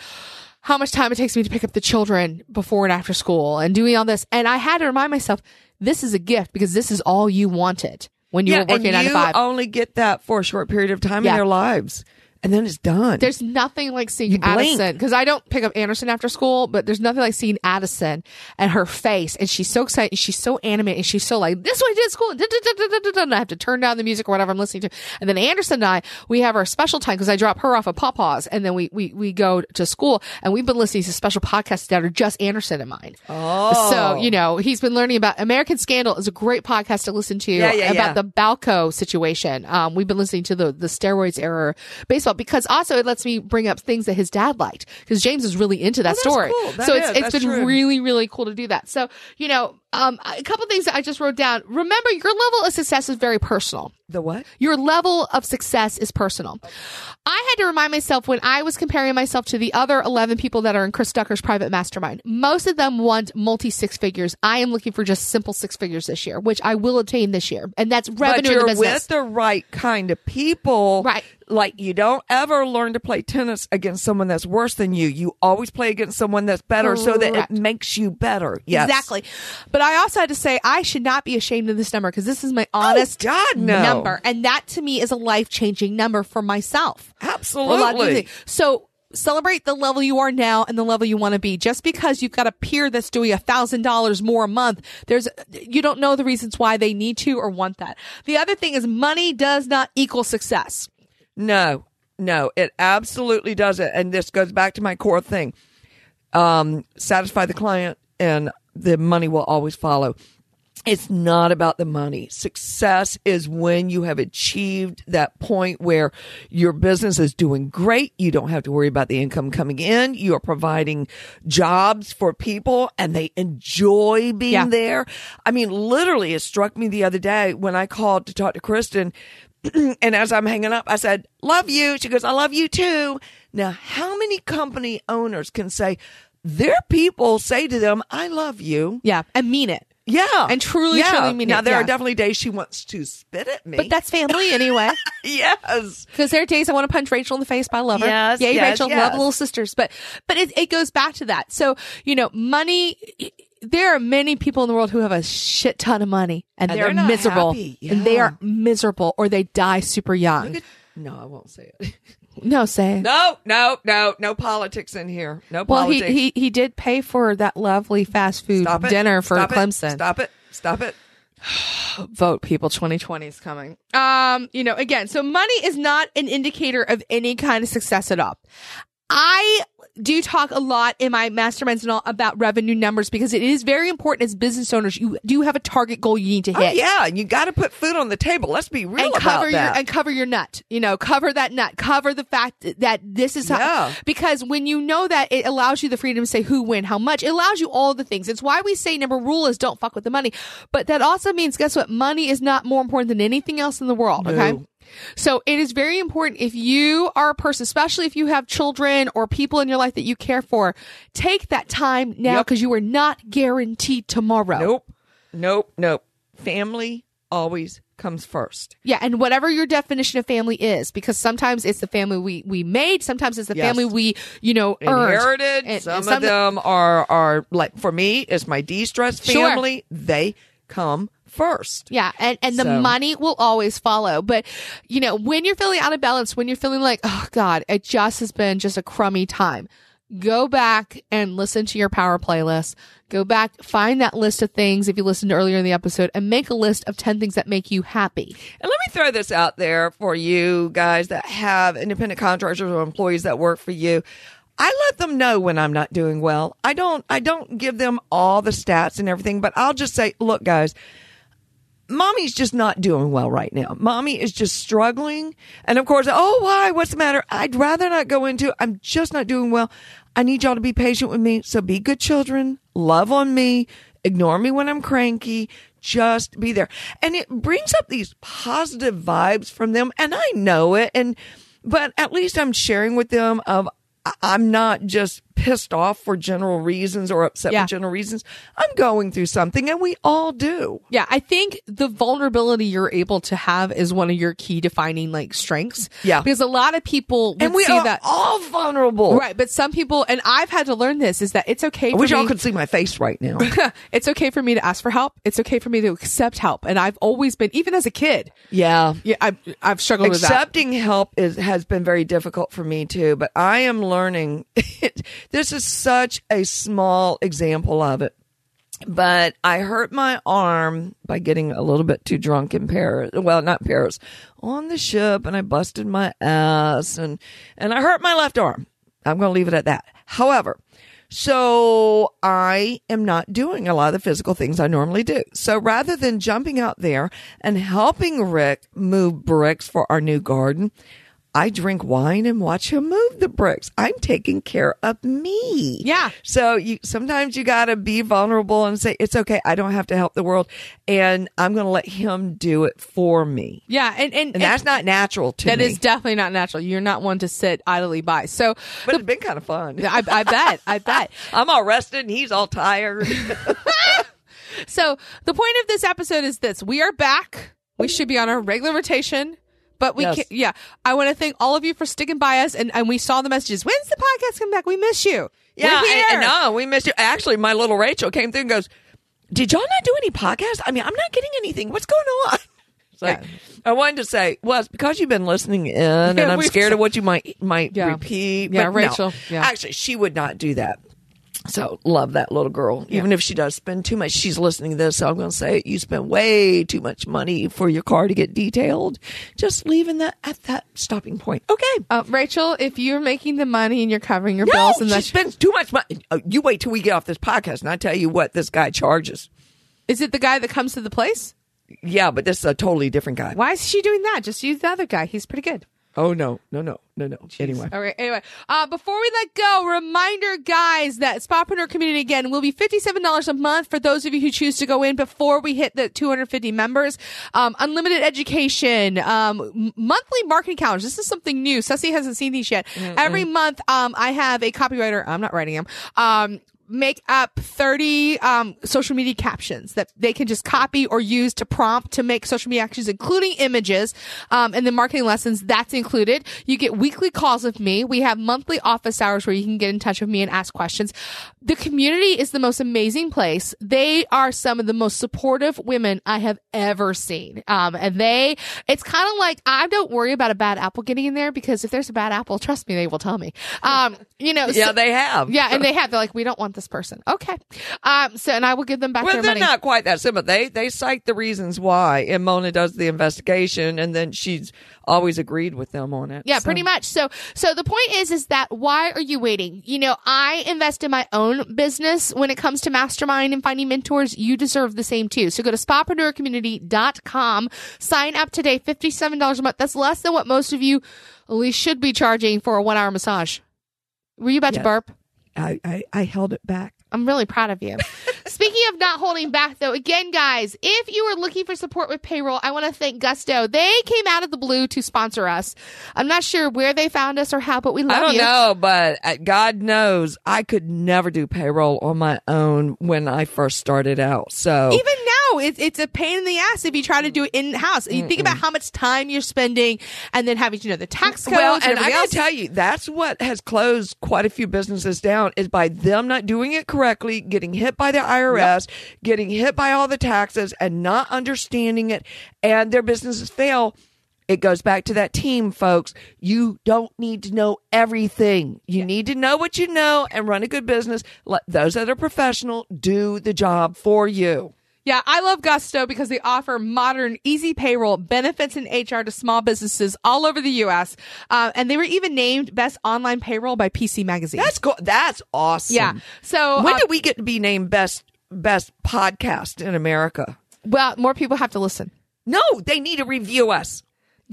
[SPEAKER 1] how much time it takes me to pick up the children before and after school and doing all this. And I had to remind myself, this is a gift because this is all you wanted when you
[SPEAKER 3] yeah,
[SPEAKER 1] were working nine
[SPEAKER 3] you
[SPEAKER 1] to five.
[SPEAKER 3] only get that for a short period of time
[SPEAKER 1] Yeah.
[SPEAKER 3] in their lives, and then it's done.
[SPEAKER 1] There's nothing like seeing
[SPEAKER 3] blink.
[SPEAKER 1] Addison because I don't pick up Anderson after school, but there's nothing like seeing Addison and her face, and she's so excited, and she's so animated, and she's so like this is what I did at school, and, da, da, da, da, da, da, and I have to turn down the music or whatever I'm listening to, and then Anderson and I we have our special time because I drop her off at Pawpaws, and then we we we go to school, and we've been listening to special podcasts that are just Anderson and mine.
[SPEAKER 3] oh,
[SPEAKER 1] So, you know, he's been learning about American Scandal is a great podcast to listen to
[SPEAKER 3] Yeah, yeah,
[SPEAKER 1] about
[SPEAKER 3] yeah.
[SPEAKER 1] the Balco situation. Um, we've been listening to the, the steroids era baseball because also it lets me bring up things that his dad liked because James is really into that
[SPEAKER 3] Oh,
[SPEAKER 1] story.
[SPEAKER 3] cool. That
[SPEAKER 1] so
[SPEAKER 3] is.
[SPEAKER 1] it's, it's been
[SPEAKER 3] true.
[SPEAKER 1] really, really cool to do that. So, you know, um, a couple things that I just wrote down. Remember, your level of success is very personal.
[SPEAKER 3] the what?
[SPEAKER 1] Your level of success is personal. I had to remind myself when I was comparing myself to the other 11 people that are in Chris Ducker's private mastermind. Most of them want multi six figures. I am looking for just simple six figures this year, which I will attain this year. And that's revenue in
[SPEAKER 3] you're with the right kind of people,
[SPEAKER 1] Right.
[SPEAKER 3] Like you don't ever learn to play tennis against someone that's worse than you. You always play against someone that's better, so that it makes you better. Yes,
[SPEAKER 1] Exactly. But I also had to say I should not be ashamed of this number because this is my oh, honest
[SPEAKER 3] Oh, God, no.
[SPEAKER 1] number. And that to me is a life changing number for myself. For a lot of
[SPEAKER 3] Absolutely.
[SPEAKER 1] things. So celebrate the level you are now and the level you want to be. Just because you've got a peer that's doing a thousand dollars more a month, there's you don't know the reasons why they need to or want that. The other thing is money does not equal success.
[SPEAKER 3] No, no, it absolutely doesn't. And this goes back to my core thing. Um, satisfy the client and the money will always follow. It's not about the money. Success is when you have achieved that point where your business is doing great. You don't have to worry about the income coming in. You are providing jobs for people and they enjoy being
[SPEAKER 1] Yeah.
[SPEAKER 3] there. I mean, literally, it struck me the other day when I called to talk to Kristen. and as I'm hanging up, I said, Love you. She goes, I love you too. Now, how many company owners can say their people say to them, I love you?
[SPEAKER 1] Yeah, and mean it.
[SPEAKER 3] Yeah.
[SPEAKER 1] And truly, truly mean
[SPEAKER 3] now,
[SPEAKER 1] it,
[SPEAKER 3] there
[SPEAKER 1] yeah.
[SPEAKER 3] are definitely days she wants to spit at me.
[SPEAKER 1] But that's family anyway.
[SPEAKER 3] yes.
[SPEAKER 1] Because there are days I want to punch Rachel in the face, but I love her.
[SPEAKER 3] Yes,
[SPEAKER 1] Yay,
[SPEAKER 3] yes,
[SPEAKER 1] Rachel,
[SPEAKER 3] yes.
[SPEAKER 1] love little sisters. But but it, it goes back to that. So you know, money. There are many people in the world who have a shit ton of money and,
[SPEAKER 3] And
[SPEAKER 1] they're,
[SPEAKER 3] they're
[SPEAKER 1] miserable,
[SPEAKER 3] happy.
[SPEAKER 1] and they are miserable, or they die super young.
[SPEAKER 3] At- no, I won't say it.
[SPEAKER 1] no, say it.
[SPEAKER 3] no, no, no, no politics in here. No politics.
[SPEAKER 1] Well, he,
[SPEAKER 3] politics.
[SPEAKER 1] he he did pay for that lovely fast food
[SPEAKER 3] it.
[SPEAKER 1] dinner for
[SPEAKER 3] Stop it.
[SPEAKER 1] Clemson.
[SPEAKER 3] Stop it. Stop it.
[SPEAKER 1] vote people 2020 is coming um you know again so money is not an indicator of any kind of success at all i do talk a lot in my masterminds and all about revenue numbers because it is very important as business owners you do have a target goal you need to
[SPEAKER 3] Oh,
[SPEAKER 1] hit
[SPEAKER 3] yeah, you got to put food on the table. Let's be real
[SPEAKER 1] and
[SPEAKER 3] about
[SPEAKER 1] cover your
[SPEAKER 3] that.
[SPEAKER 1] and cover your nut. You know, cover that nut. Cover the fact that this is how,
[SPEAKER 3] Yeah.
[SPEAKER 1] because when you know that, it allows you the freedom to say who, when, how much. It allows you all the things. It's why we say number rule is don't fuck with the money. But that also means, guess what? Money is not more important than anything else in the world. Okay.
[SPEAKER 3] No.
[SPEAKER 1] So it is very important if you are a person, especially if you have children or people in your life that you care for, take that time now
[SPEAKER 3] Yep.
[SPEAKER 1] because you are not guaranteed tomorrow.
[SPEAKER 3] nope, nope, nope. Family always comes first.
[SPEAKER 1] Yeah, and whatever your definition of family is, because sometimes it's the family we we made, sometimes it's the
[SPEAKER 3] Yes.
[SPEAKER 1] family we you know earned.
[SPEAKER 3] Inherited.
[SPEAKER 1] And-
[SPEAKER 3] some,
[SPEAKER 1] and
[SPEAKER 3] of them are are like for me is my de-stress
[SPEAKER 1] Sure.
[SPEAKER 3] family. They come first.
[SPEAKER 1] Yeah, and and the
[SPEAKER 3] So-
[SPEAKER 1] money will always follow. But you know, when you're feeling out of balance, when you're feeling like, oh God, it just has been just a crummy time. go back and listen to your power playlist. Go back, find that list of things if you listened earlier in the episode and make a list of 10 things that make you happy.
[SPEAKER 3] And let me throw this out there for you guys that have independent contractors or employees that work for you. I let them know when I'm not doing well. I don't I don't give them all the stats and everything, but I'll just say, look guys, mommy's just not doing well right now. Mommy is just struggling. And of course, oh, why? What's the matter? I'd rather not go into, I'm just not doing well. I need y'all to be patient with me. So be good children, love on me, ignore me when I'm cranky, just be there. And it brings up these positive vibes from them. And I know it. And, but at least I'm sharing with them of, I'm not just pissed off for general reasons or upset
[SPEAKER 1] Yeah.
[SPEAKER 3] for general reasons. I'm going through something and we all do.
[SPEAKER 1] Yeah, I think the vulnerability you're able to have is one of your key defining like strengths.
[SPEAKER 3] Yeah.
[SPEAKER 1] Because a lot of people
[SPEAKER 3] And we
[SPEAKER 1] see
[SPEAKER 3] are
[SPEAKER 1] that.
[SPEAKER 3] all vulnerable.
[SPEAKER 1] Right, but some people, and I've had to learn this, is that it's okay
[SPEAKER 3] I
[SPEAKER 1] for
[SPEAKER 3] wish
[SPEAKER 1] me.
[SPEAKER 3] y'all could see my face right now.
[SPEAKER 1] it's okay for me to ask for help. It's okay for me to accept help, and I've always been, even as a kid,
[SPEAKER 3] yeah.
[SPEAKER 1] yeah, I've I've struggled with that.
[SPEAKER 3] Accepting help is has been very difficult for me too, but I am learning. this is such a small example of it. But I hurt my arm by getting a little bit too drunk in Paris. Well, not Paris, on the ship, and I busted my ass, and and I hurt my left arm. I'm going to leave it at that. However, so I am not doing a lot of the physical things I normally do. So rather than jumping out there and helping Rick move bricks for our new garden, I drink wine and watch him move the bricks. I'm taking care of me.
[SPEAKER 1] Yeah.
[SPEAKER 3] So you sometimes you got to be vulnerable and say it's okay. I don't have to help the world, and I'm going to let him do it for me.
[SPEAKER 1] Yeah, and and,
[SPEAKER 3] And that's not natural to
[SPEAKER 1] that
[SPEAKER 3] me.
[SPEAKER 1] That is definitely not natural. You're not one to sit idly by. So,
[SPEAKER 3] but it's been kind of fun.
[SPEAKER 1] I, I bet, I bet.
[SPEAKER 3] I'm all rested and he's all tired.
[SPEAKER 1] So the point of this episode is this: we are back. We oh. should be on our regular rotation. But we
[SPEAKER 3] Yes.
[SPEAKER 1] can yeah. I want to thank all of you for sticking by us and, and we saw the messages. When's the podcast come back? We miss you.
[SPEAKER 3] Yeah,
[SPEAKER 1] here.
[SPEAKER 3] and, and no, we missed you. Actually, my little Rachel came through and goes, "Did y'all not do any podcasts? I mean, I'm not getting anything. What's going on?" It's like,
[SPEAKER 1] Yeah.
[SPEAKER 3] I wanted to say, well, it's because you've been listening in, and I'm scared of what you might might
[SPEAKER 1] Yeah.
[SPEAKER 3] repeat.
[SPEAKER 1] Yeah,
[SPEAKER 3] but no.
[SPEAKER 1] Rachel, yeah.
[SPEAKER 3] actually, she would not do that. So love that little girl. Even if she does spend too much, she's listening to this. So I'm going to say you spend way too much money for your car to get detailed. Just leaving that at that stopping point. Okay.
[SPEAKER 1] Uh, Rachel, if you're making the money and you're covering your
[SPEAKER 3] No,
[SPEAKER 1] bills and
[SPEAKER 3] she
[SPEAKER 1] that's
[SPEAKER 3] spends too much money. Uh, you wait till we get off this podcast, and I tell you what this guy charges.
[SPEAKER 1] is it the guy that comes to the place?
[SPEAKER 3] Yeah, but this is a totally different guy.
[SPEAKER 1] Why is she doing that? Just use the other guy. He's pretty good.
[SPEAKER 3] Oh no, no, no, no, no. Anyway,
[SPEAKER 1] All right. Anyway, uh, before we let go, reminder, guys, that Spapreneur Community again will be fifty-seven dollars a month for those of you who choose to go in before we hit the two hundred fifty members. Um, unlimited education, um, monthly marketing calendars. This is something new. Ceci hasn't seen these yet. Every month, um, I have a copywriter. I'm not writing them. Make up 30 um, social media captions that they can just copy or use to prompt to make social media actions, including images. Um, and the marketing lessons, that's included. You get weekly calls with me. We have monthly office hours where you can get in touch with me and ask questions. The community is the most amazing place. They are some of the most supportive women I have ever seen. Um, and they, it's kind of like, I don't worry about a bad apple getting in there because if there's a bad apple, trust me, they will tell me. Um, you know,
[SPEAKER 3] yeah,
[SPEAKER 1] so-
[SPEAKER 3] they have.
[SPEAKER 1] yeah, and they have. They're like, we don't want this person. Okay. Um. So, and I will give them back
[SPEAKER 3] Well,
[SPEAKER 1] their
[SPEAKER 3] they're not quite that simple. They they cite the reasons why, and Mona does the investigation, and then she's always agreed with them on it.
[SPEAKER 1] yeah,
[SPEAKER 3] So-
[SPEAKER 1] pretty much. So, so the point is, is that why are you waiting? You know, I invest in my own business when it comes to mastermind and finding mentors. You deserve the same too. So go to spapreneurcommunity.com, sign up today, $57 a month. That's less than what most of you at least should be charging for a one hour massage. Were you about to
[SPEAKER 3] Yes.
[SPEAKER 1] burp?
[SPEAKER 3] I, I I held it back.
[SPEAKER 1] I'm really proud of you. Speaking of not holding back, though, again, guys, if you are looking for support with payroll, I want to thank Gusto. They came out of the blue to sponsor us. I'm not sure where they found us or how, but we love you.
[SPEAKER 3] I don't
[SPEAKER 1] you.
[SPEAKER 3] know, but uh, God knows I could never do payroll on my own when I first started out. So
[SPEAKER 1] Even now, it's it's a pain in the ass if you try to do it in house. You think about how much time you're spending, and then having to know the tax code.
[SPEAKER 3] well,
[SPEAKER 1] and,
[SPEAKER 3] and I gotta tell you, that's what has closed quite a few businesses down is by them not doing it correctly, getting hit by the IRS, getting hit by all the taxes, and not understanding it, and their businesses fail. it goes back to that team, folks. You don't need to know everything. You need to know what you know and run a good business. Let those that are professional do the job for you.
[SPEAKER 1] Yeah, I love Gusto because they offer modern, easy payroll, benefits, and HR to small businesses all over the U.S. Uh, and they were even named Best Online Payroll by PC Magazine.
[SPEAKER 3] That's cool. That's awesome.
[SPEAKER 1] yeah. So
[SPEAKER 3] When
[SPEAKER 1] uh,
[SPEAKER 3] did we get to be named best best podcast in America?
[SPEAKER 1] well, more people have to listen.
[SPEAKER 3] No, they need to review us.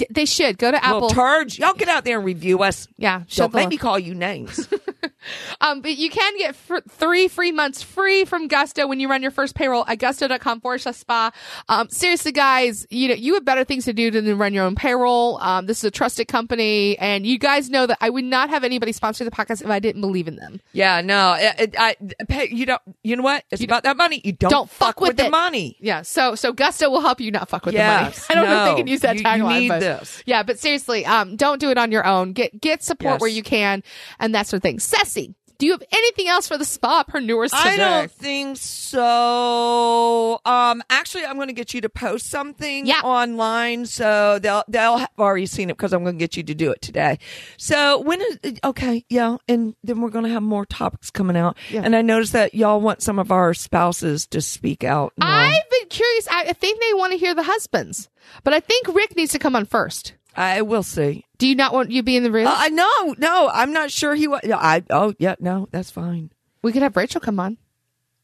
[SPEAKER 1] They should go to Apple.
[SPEAKER 3] Little turds, y'all get out there and review us.
[SPEAKER 1] yeah,
[SPEAKER 3] Don't make me call you names.
[SPEAKER 1] Um, but you can get fr- three free months free from Gusto when you run your first payroll at gusto.com forward slash spa. Um, seriously, guys, you know, you have better things to do than run your own payroll. Um, this is a trusted company and you guys know that I would not have anybody sponsor the podcast if I didn't believe in them.
[SPEAKER 3] yeah, no, it, it, I pay, you don't. You know what? It's about that money. You don't,
[SPEAKER 1] Don't fuck with
[SPEAKER 3] the money.
[SPEAKER 1] Yeah. So, so Gusto will help you not fuck with
[SPEAKER 3] Yes,
[SPEAKER 1] the money. I don't know if they can use that
[SPEAKER 3] You- you
[SPEAKER 1] tagline,
[SPEAKER 3] need
[SPEAKER 1] but
[SPEAKER 3] this.
[SPEAKER 1] yeah, but seriously, um, don't do it on your own. Get, get support
[SPEAKER 3] Yes.
[SPEAKER 1] where you can and that sort of thing. Ceci, do you have anything else for the spapreneurs today?
[SPEAKER 3] I don't think so. Um, actually, I'm going to get you to post something
[SPEAKER 1] Yeah.
[SPEAKER 3] online, so they'll they'll have already seen it because I'm going to get you to do it today. So when is okay? Yeah, and then we're going to have more topics coming out.
[SPEAKER 1] Yeah.
[SPEAKER 3] And I noticed that y'all want some of our spouses to speak out. all.
[SPEAKER 1] I've been curious. I think they want to hear the husbands, but I think Rick needs to come on first.
[SPEAKER 3] I will see.
[SPEAKER 1] Do you not want you to be in the room?
[SPEAKER 3] Uh, I no, no, I'm not sure he was. I oh yeah, no, that's fine.
[SPEAKER 1] we could have Rachel come on.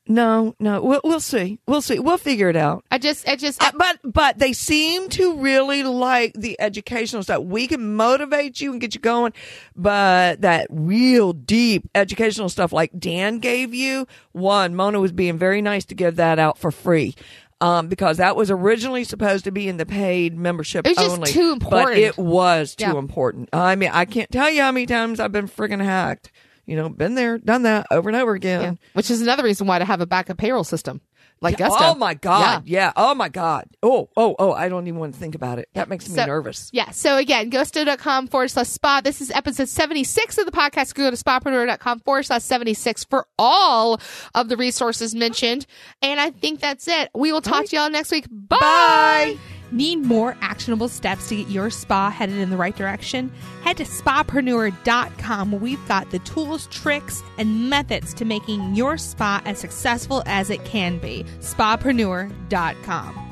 [SPEAKER 3] No, no, we'll we'll see. We'll see. We'll figure it out.
[SPEAKER 1] I just, I just,
[SPEAKER 3] Uh, but but they seem to really like the educational stuff. We can motivate you and get you going, but that real deep educational stuff like Dan gave you, one Mona was being very nice to give that out for free. Um, because that was originally supposed to be in the paid membership
[SPEAKER 1] It was just
[SPEAKER 3] only.
[SPEAKER 1] too
[SPEAKER 3] But it was too
[SPEAKER 1] Yeah.
[SPEAKER 3] important. I mean, I can't tell you how many times I've been friggin' hacked. You know, been there, done that over and over again.
[SPEAKER 1] yeah. which is another reason why to have a backup payroll system like.
[SPEAKER 3] Oh my god! Yeah. Oh my god! Oh oh oh! I don't even want to think about it. That makes me
[SPEAKER 1] So-
[SPEAKER 3] nervous.
[SPEAKER 1] Yeah. So again, gusto.com forward slash spa. This is episode 76 of the podcast. Go to spapreneur.com forward slash 76 for all of the resources mentioned. And I think that's it. We will talk to y'all next week. Bye.
[SPEAKER 3] Bye.
[SPEAKER 1] Need more actionable steps to get your spa headed in the right direction? Head to spapreneur.com. Where we've got the tools, tricks, and methods to making your spa as successful as it can be. Spapreneur.com.